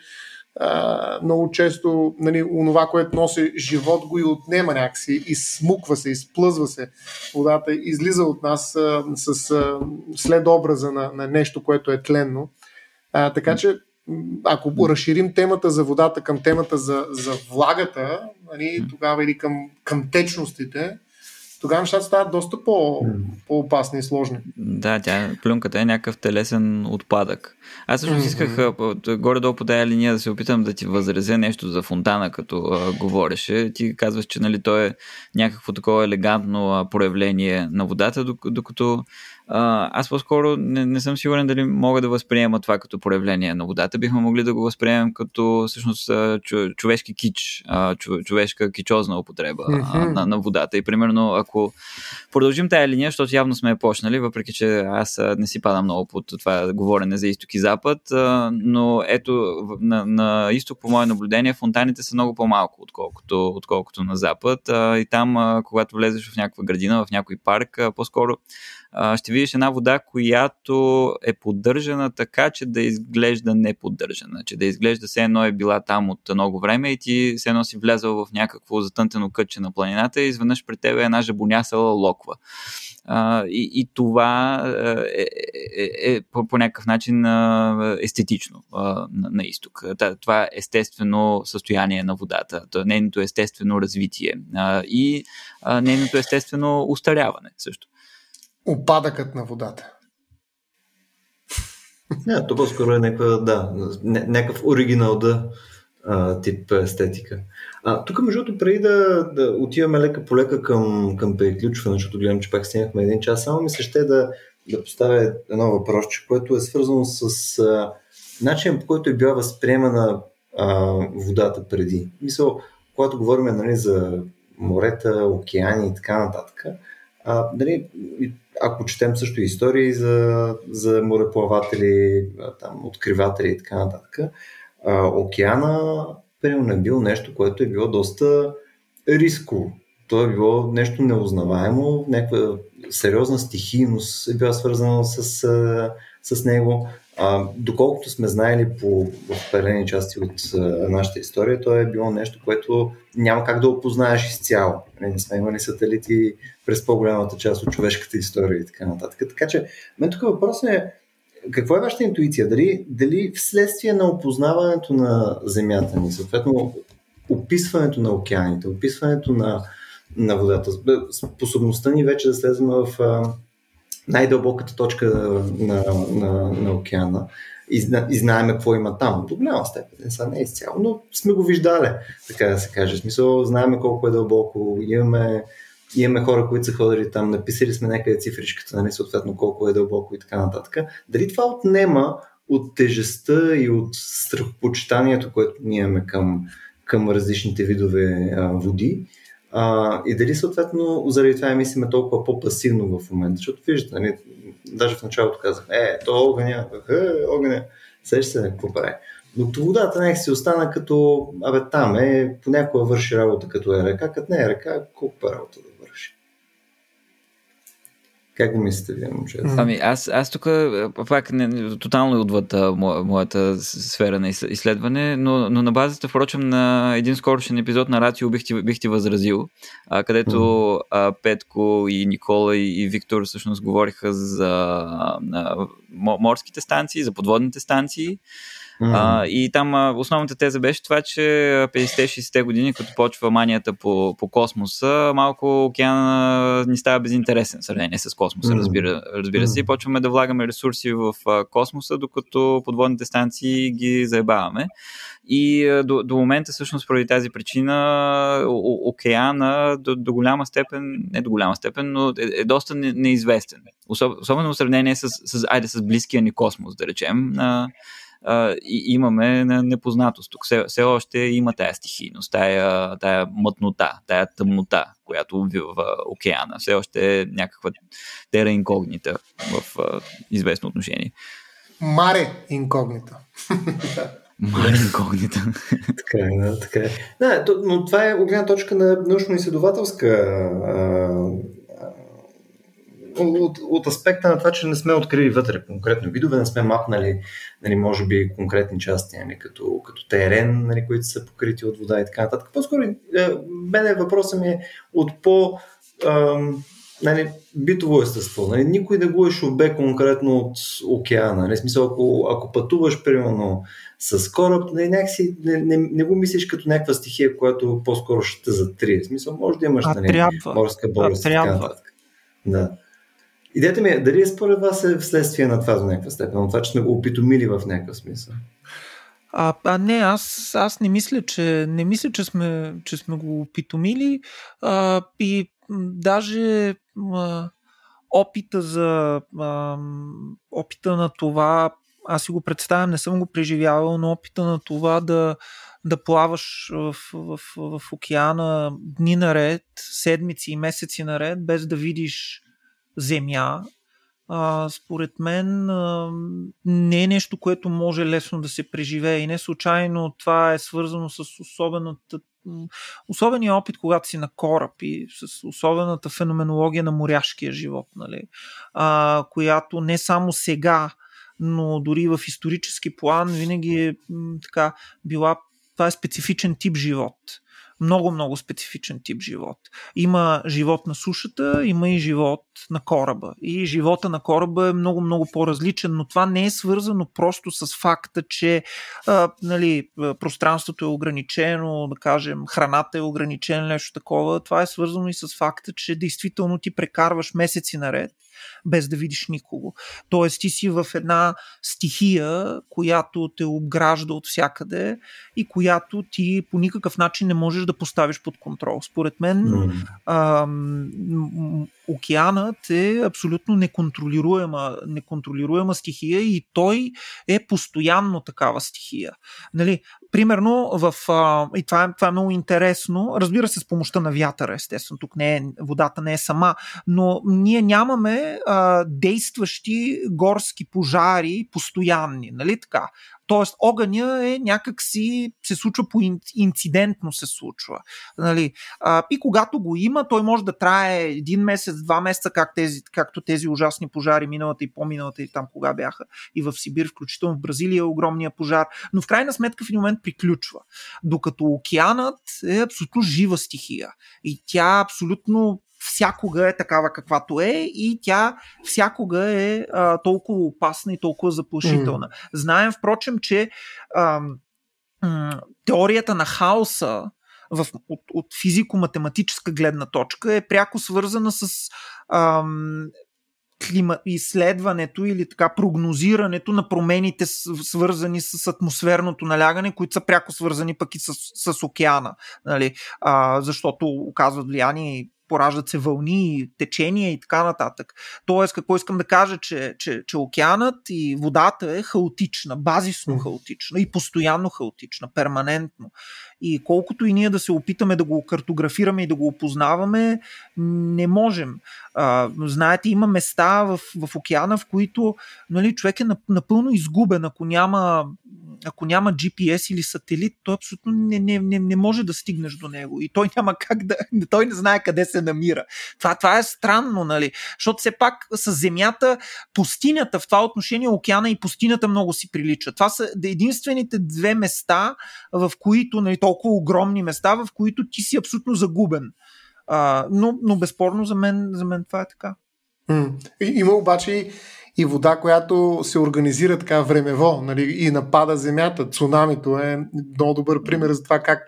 Много често нали, онова, което носи живот, го и отнема някакси, изсмуква се, изплъзва се водата, излиза от нас uh, с uh, след образа на, на нещо, което е тленно. Uh, така че, ако разширим темата за водата към темата за, за влагата, нали, тогава или към, към течностите, тогава нещата стават доста по, по-опасни и сложни. Да, тя, плюнката е някакъв телесен отпадък. Аз също mm-hmm. исках горе-долу по тази линия да се опитам да ти възразя нещо за фонтана, като а, говореше. Ти казваш, че нали, то е някакво такова елегантно а, проявление на водата, докато а, аз по-скоро не, не съм сигурен дали мога да възприема това като проявление на водата. Бихме могли да го възприемем като всъщност човешки кич, човешка кичозна употреба mm-hmm. на, на водата. И примерно, ако продължим тая линия, защото явно сме почнали, въпреки че аз не си падам много под това говорене за изток и запад, но ето на, на изток, по мое наблюдение, фонтаните са много по-малко, отколкото, отколкото на запад. И там, когато влезеш в някаква градина, в някой парк, по-скоро ще видиш една вода, която е поддържана така, че да изглежда неподдържана, че да изглежда все едно е била там от много време и ти все едно си влязъл в някакво затънтено кътче на планината и изведнъж при тебе една жабонясала локва. Uh, и, и това е, е, е, е по, по някакъв начин естетично uh, на, на изток. Това е естествено състояние на водата, нейното естествено развитие и нейното естествено устаряване също опадъкът на водата. (laughs) Не, то по-скоро е някаква, да, някакъв оригинал да тип естетика. А, тук, между другото, преди да, да отиваме лека по лека към, към приключване, защото гледам, че пак стигнахме един час, само ми се ще да, да поставя едно въпросче, което е свързано с а, начин по който е била възприемана а, водата преди. Мисъл, когато говорим нали, за морета, океани и така нататък, а, нали, ако четем също истории за, за мореплаватели, там, откриватели и така нататък, океана примерно е бил нещо, което е било доста рисково. То е било нещо неузнаваемо, някаква сериозна стихийност е била свързана с, с него. А, доколкото сме знаели по определени части от а, нашата история, то е било нещо, което няма как да опознаеш изцяло. Не, не сме имали сателити през по-голямата част от човешката история и така нататък. Така че, мен тук въпросът е, какво е вашата интуиция? Дали, дали вследствие на опознаването на Земята ни, съответно описването на океаните, описването на, на водата, способността ни вече да слезем в най-дълбоката точка на, на, на океана и, и знаеме какво има там. До голяма степен, са не е изцяло, но сме го виждали, така да се каже. В смисъл, знаеме колко е дълбоко, имаме, имаме хора, които са ходили там, написали сме някъде цифричката, нали, съответно колко е дълбоко и така нататък. Дали това отнема от тежестта и от страхопочитанието, което ние имаме към, към различните видове а, води, а, и дали съответно заради това мислиме толкова по-пасивно в момента, защото виждате, нали, даже в началото казах, е, то огъня, е, огъня, сеща се какво прави. Докато водата някак си остана като, абе там е, понякога върши работа като е ръка, като не е ръка, колко е работа да как го мислите вие, момчета? Ами аз, аз тук пак не, тотално е отвъд мо, моята сфера на изследване, но, но на базата, впрочем, на един скорошен епизод на Рацио бих ти, бих ти възразил, а, където а, Петко и Никола и, и Виктор всъщност говориха за а, морските станции, за подводните станции. Mm. А, и там а, основната теза беше това, че 50-60-те години, като почва манията по, по космоса, малко океана ни става безинтересен в сравнение с космоса, mm. разбира, разбира се, и почваме да влагаме ресурси в а, космоса, докато подводните станции ги заебаваме. И а, до, до момента, всъщност, поради тази причина, о, океана до, до голяма степен, не до голяма степен, но е, е доста не, неизвестен. Особ, особено в сравнение с, с, айде, с близкия ни космос, да речем. А, а, и имаме непознатост. Тук все, все още има тая стихийност, тая, тая мътнота, тая тъмнота, която в океана. Все още е някаква тера инкогнита в а, известно отношение. Маре инкогнита. Маре инкогнита. така е, да, така е. Да, но това е от гледна точка на научно-изследователска от, от аспекта на това, че не сме открили вътре конкретно видове, не сме мапнали, нали, може би, конкретни части, нали, като, като терен, нали, които са покрити от вода и така нататък. По-скоро, е, мене въпросът ми е от по ам, нали, битово естество. Нали, никой не го е шубе конкретно от океана. Нали, смисъл, ако, ако пътуваш, примерно, с кораб, нали, някакси не, не, не го мислиш като някаква стихия, която по-скоро ще те затрие. смисъл, може да имаш нали, морска болест така нататък. Да. Идеята ми е, дали е според вас е вследствие на това до някаква степен, на това, че сме го опитомили в някакъв смисъл? А, а не, аз, аз не мисля, че, не мисля, че сме, че сме го опитомили. А, и даже а, опита за а, опита на това, аз си го представям, не съм го преживявал, но опита на това да, да плаваш в, в, в океана дни наред, седмици и месеци наред, без да видиш земя, а, според мен а, не е нещо, което може лесно да се преживее. И не случайно това е свързано с особената особения опит, когато си на кораб и с особената феноменология на моряшкия живот, нали? а, която не само сега, но дори в исторически план винаги е така била това е специфичен тип живот много, много специфичен тип живот. Има живот на сушата, има и живот на кораба. И живота на кораба е много, много по-различен, но това не е свързано просто с факта, че а, нали, пространството е ограничено, да кажем, храната е ограничена, нещо такова. Това е свързано и с факта, че действително ти прекарваш месеци наред без да видиш никого. Тоест ти си в една стихия, която те обгражда от всякъде и която ти по никакъв начин не можеш да поставиш под контрол. Според мен mm. а, океанът е абсолютно неконтролируема, неконтролируема стихия и той е постоянно такава стихия. Нали, примерно в... А, и това е, това е много интересно, разбира се с помощта на вятъра, естествено, тук не е, водата не е сама, но ние нямаме а, действащи горски пожари постоянни, нали така? Тоест, огъня е някак си се случва по инцидентно се случва. Нали? А, и когато го има, той може да трае един месец, два месеца, как тези, както тези ужасни пожари миналата и по-миналата и там кога бяха. И в Сибир, включително в Бразилия, е огромния пожар. Но в крайна сметка в един момент приключва. Докато океанът е абсолютно жива стихия. И тя абсолютно всякога е такава каквато е и тя всякога е а, толкова опасна и толкова заплашителна. Mm. Знаем, впрочем, че а, м- теорията на хаоса в, от, от физико-математическа гледна точка е пряко свързана с ам, клима, изследването или така прогнозирането на промените свързани с атмосферното налягане, които са пряко свързани пък и с, с океана. Нали? А, защото оказват влияние пораждат се вълни, течения и така нататък. Тоест, какво искам да кажа, че, че, че океанът и водата е хаотична, базисно хаотична и постоянно хаотична, перманентно. И колкото и ние да се опитаме да го картографираме и да го опознаваме, не можем. А, знаете, има места в, в океана, в които нали, човек е напълно изгубен, ако няма, ако няма GPS или сателит, той абсолютно не, не, не, не може да стигнеш до него. И той няма как да. (laughs) Той не знае къде се намира. Това, това е странно, нали? Защото все пак с Земята, пустинята в това отношение, океана и пустинята много си приличат. Това са единствените две места, в които, нали, толкова огромни места, в които ти си абсолютно загубен. А, но, но безспорно за мен, за мен това е така. М- има обаче и вода, която се организира така времево нали, и напада земята. Цунамито е много добър пример за това как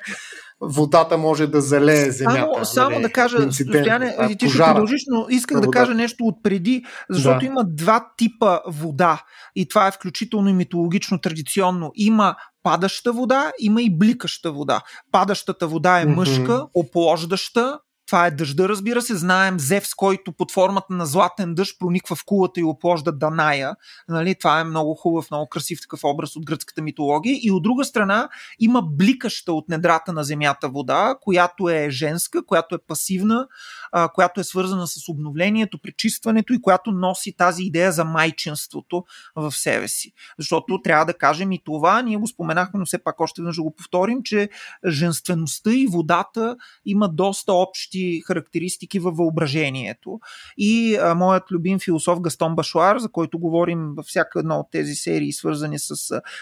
водата може да залее земята. Само, само нали, да кажа, Стояне, ти ще продължиш, но исках да кажа нещо отпреди, защото да. има два типа вода и това е включително и митологично традиционно. Има падаща вода, има и бликаща вода. Падащата вода е мъжка, mm-hmm. оплождаща, това е дъжда, разбира се. Знаем Зевс, който под формата на златен дъжд прониква в кулата и опложда Даная. Нали? Това е много хубав, много красив такъв образ от гръцката митология. И от друга страна има бликаща от недрата на земята вода, която е женска, която е пасивна, а, която е свързана с обновлението, пречистването и която носи тази идея за майчинството в себе си. Защото трябва да кажем и това, ние го споменахме, но все пак още веднъж го повторим, че женствеността и водата има доста общи характеристики във въображението. И а, моят любим философ Гастон Башуар, за който говорим във всяка една от тези серии, свързани с,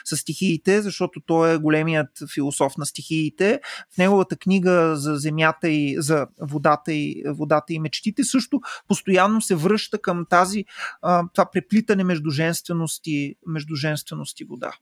с стихиите, защото той е големият философ на стихиите. В неговата книга за земята и за водата и водата и мечтите, също постоянно се връща към тази, това преплитане между женственост и, между женственост и вода.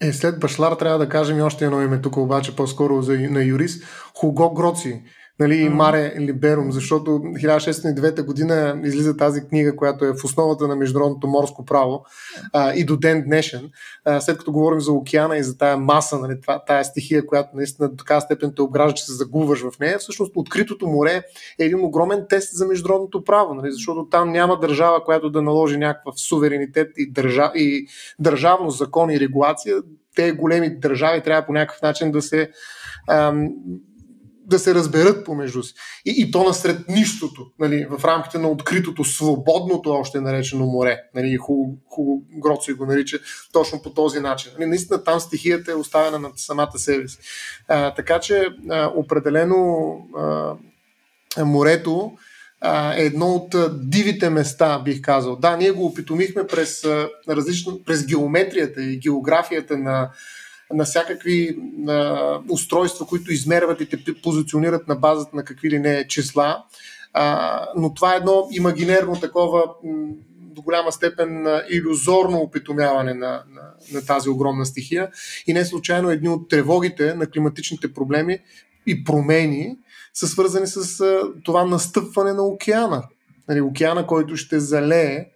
Е, след Башлар трябва да кажем и още едно име тук, обаче по-скоро за, на юрист. Хуго Гроци, нали, mm-hmm. Маре Либерум, защото 1609 година излиза тази книга, която е в основата на международното морско право а, и до ден днешен. А, след като говорим за океана и за тая маса, нали, тая стихия, която наистина до така степен те обгражда, че се загубваш в нея, всъщност откритото море е един огромен тест за международното право, нали, защото там няма държава, която да наложи някакъв суверенитет и, държа, и държавно закон и регулация. Те големи държави трябва по някакъв начин да се ам, да се разберат помежду си. И, и то насред нищото, нали, в рамките на откритото, свободното още наречено море. Нали, хубаво, хубаво Гроци го нарича точно по този начин. Нали, наистина там стихията е оставена на самата себе си. А, така че а, определено а, морето а, е едно от дивите места, бих казал. Да, ние го опитомихме през, различно, през геометрията и географията на на всякакви а, устройства, които измерват и те позиционират на базата на какви ли не числа. А, но това е едно имагинерно такова до голяма степен иллюзорно опитомяване на, на, на тази огромна стихия. И не случайно едни от тревогите на климатичните проблеми и промени са свързани с а, това настъпване на океана. Нали, океана, който ще залее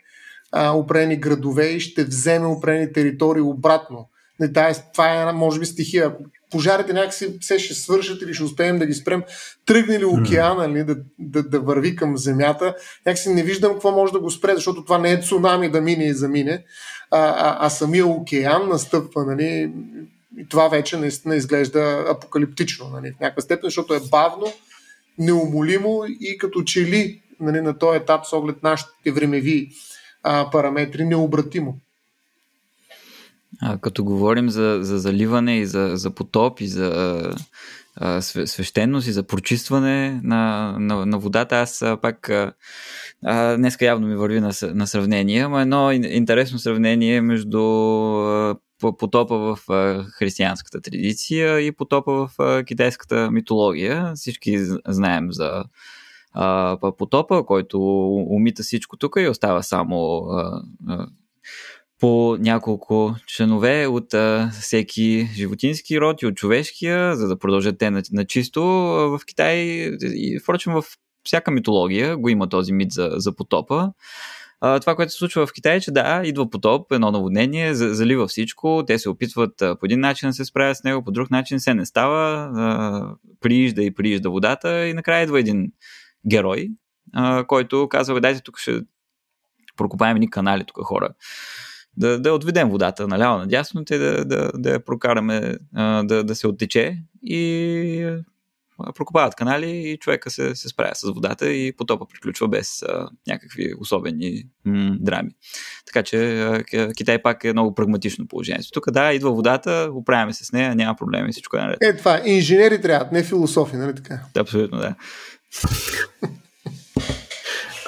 а, определени градове и ще вземе определени територии обратно. Не, тая, това е може би стихия. Ако пожарите някакси все ще свършат или ще успеем да ги спрем, тръгне ли океана нали, да, да, да върви към земята, някакси не виждам какво може да го спре, защото това не е цунами да мине и замине, а, а, а самия океан настъпва. Нали, и това вече наистина изглежда апокалиптично нали, в някаква степен, защото е бавно, неумолимо и като че ли нали, на този етап с оглед нашите времеви а, параметри необратимо. А, като говорим за, за заливане и за, за потоп и за а, свещеност и за прочистване на, на, на водата, аз а, пак а, днеска явно ми върви на, на сравнение, ама едно интересно сравнение между а, потопа в християнската традиция и потопа в китайската митология. Всички знаем за а, потопа, който умита всичко тук и остава само а, а, по няколко членове от а, всеки животински род и от човешкия, за да продължат те на, на чисто. В Китай и, впрочем, в всяка митология го има този мит за, за потопа. А, това, което се случва в Китай, е, че да, идва потоп, едно наводнение, залива всичко, те се опитват а, по един начин да се справят с него, по друг начин се не става, а, приижда и приижда водата и накрая идва един герой, а, който казва, дайте тук ще прокопаем ни канали тук хора. Да, да отведем водата наляво надясно, те да, да, да я прокараме а, да, да се оттече и прокопават канали и човека се, се справя с водата и потопа приключва без а, някакви особени м- драми. Така че а, Китай пак е много прагматично положението. Тук да, идва водата, оправяме се с нея, няма проблеми, всичко е наред. Е, това, инженери трябват, не философи, нали така? Абсолютно, да. (laughs)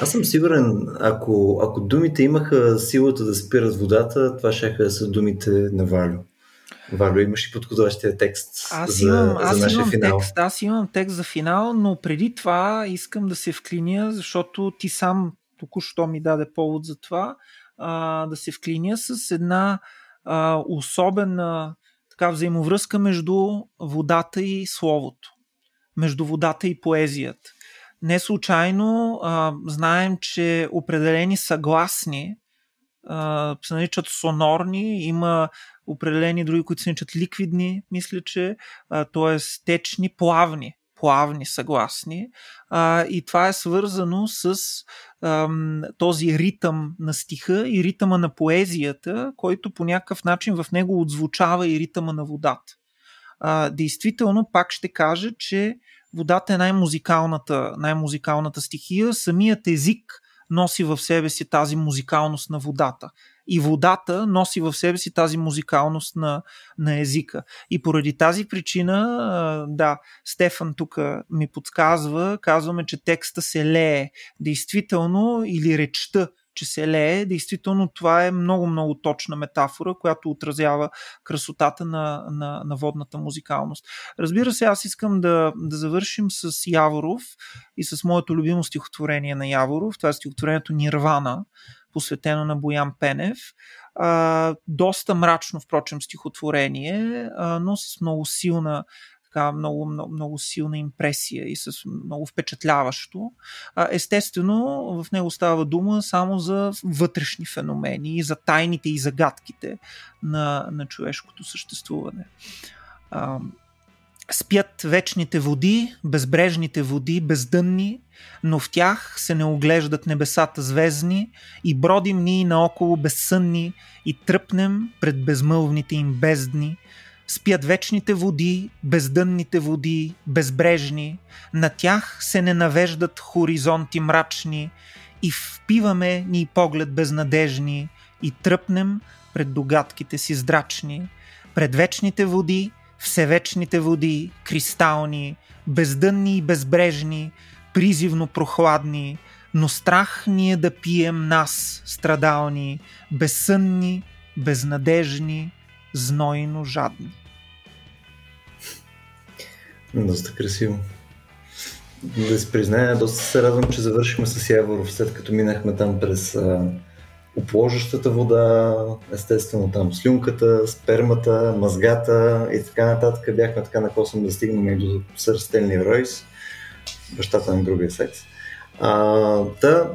Аз съм сигурен, ако, ако думите имаха силата да спират водата, това ще са думите на Валю. Валю, имаш и подходящия текст аз за, имам, аз за нашия имам финал. Текст, аз имам текст за финал, но преди това искам да се вклиня, защото ти сам току-що ми даде повод за това, а, да се вклиня с една а, особена така, взаимовръзка между водата и словото, между водата и поезията. Не случайно а, знаем, че определени съгласни а, се наричат сонорни, има определени други, които се наричат ликвидни, мисля, че, т.е. течни, плавни плавни, съгласни. А, и това е свързано с ам, този ритъм на стиха и ритъма на поезията, който по някакъв начин в него отзвучава и ритъма на водата. А, действително, пак ще кажа, че водата е най-музикалната, най-музикалната стихия. Самият език носи в себе си тази музикалност на водата. И водата носи в себе си тази музикалност на, на езика. И поради тази причина, да, Стефан тук ми подсказва, казваме, че текста се лее. Действително, или речта че се лее. Действително това е много-много точна метафора, която отразява красотата на, на, на водната музикалност. Разбира се, аз искам да, да завършим с Яворов и с моето любимо стихотворение на Яворов. Това е стихотворението Нирвана, посветено на Боян Пенев. А, доста мрачно, впрочем, стихотворение, а, но с много силна така много, много, много силна импресия и с много впечатляващо. Естествено, в него става дума само за вътрешни феномени, за тайните и загадките на, на човешкото съществуване. Спят вечните води, безбрежните води, бездънни, но в тях се не оглеждат небесата звездни и бродим ние наоколо безсънни и тръпнем пред безмълвните им бездни, спят вечните води, бездънните води, безбрежни, на тях се не навеждат хоризонти мрачни. И впиваме ни поглед безнадежни и тръпнем пред догадките си здрачни, пред вечните води, всевечните води, кристални, бездънни и безбрежни, призивно прохладни, но страх ни е да пием нас, страдални, безсънни, безнадежни, знойно жадни. Доста красиво. Да се призная, доста се радвам, че завършихме с Яворов, след като минахме там през а, опложащата вода, естествено там слюнката, спермата, мазгата и така нататък. Бяхме така на косъм да стигнем и до сър Стенли Ройс, бащата на другия секс. А, да,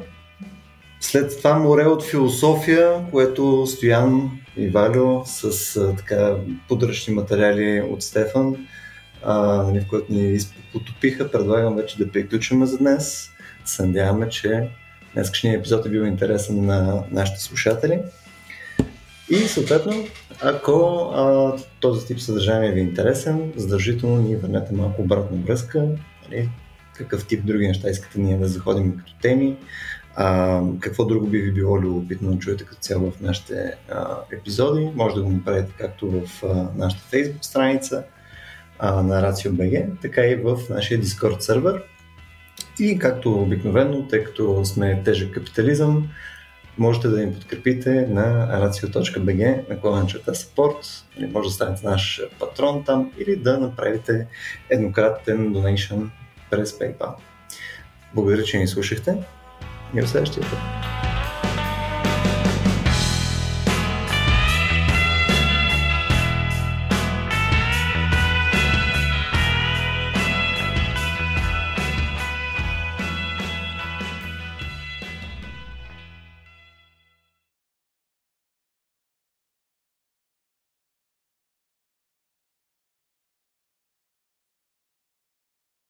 след това море от философия, което Стоян и Валю с а, така подръчни материали от Стефан, а, нали, в което ни потопиха, предлагам вече да приключваме за днес. Се надяваме, че днескашният епизод е бил интересен на нашите слушатели. И съответно, ако а, този тип съдържание ви е интересен, задължително ни върнете малко обратна връзка, нали, какъв тип други неща искате ние да заходим като теми, а, какво друго би ви било любопитно да чуете като цяло в нашите а, епизоди. Може да го направите както в а, нашата Facebook страница а, на RACIO.BG, така и в нашия Discord сервер. И както обикновено, тъй като сме тежък капитализъм, можете да ни подкрепите на racio.bg на клавенчата support, или може да станете наш патрон там, или да направите еднократен donation през PayPal. Благодаря, че ни слушахте Не расскажете это?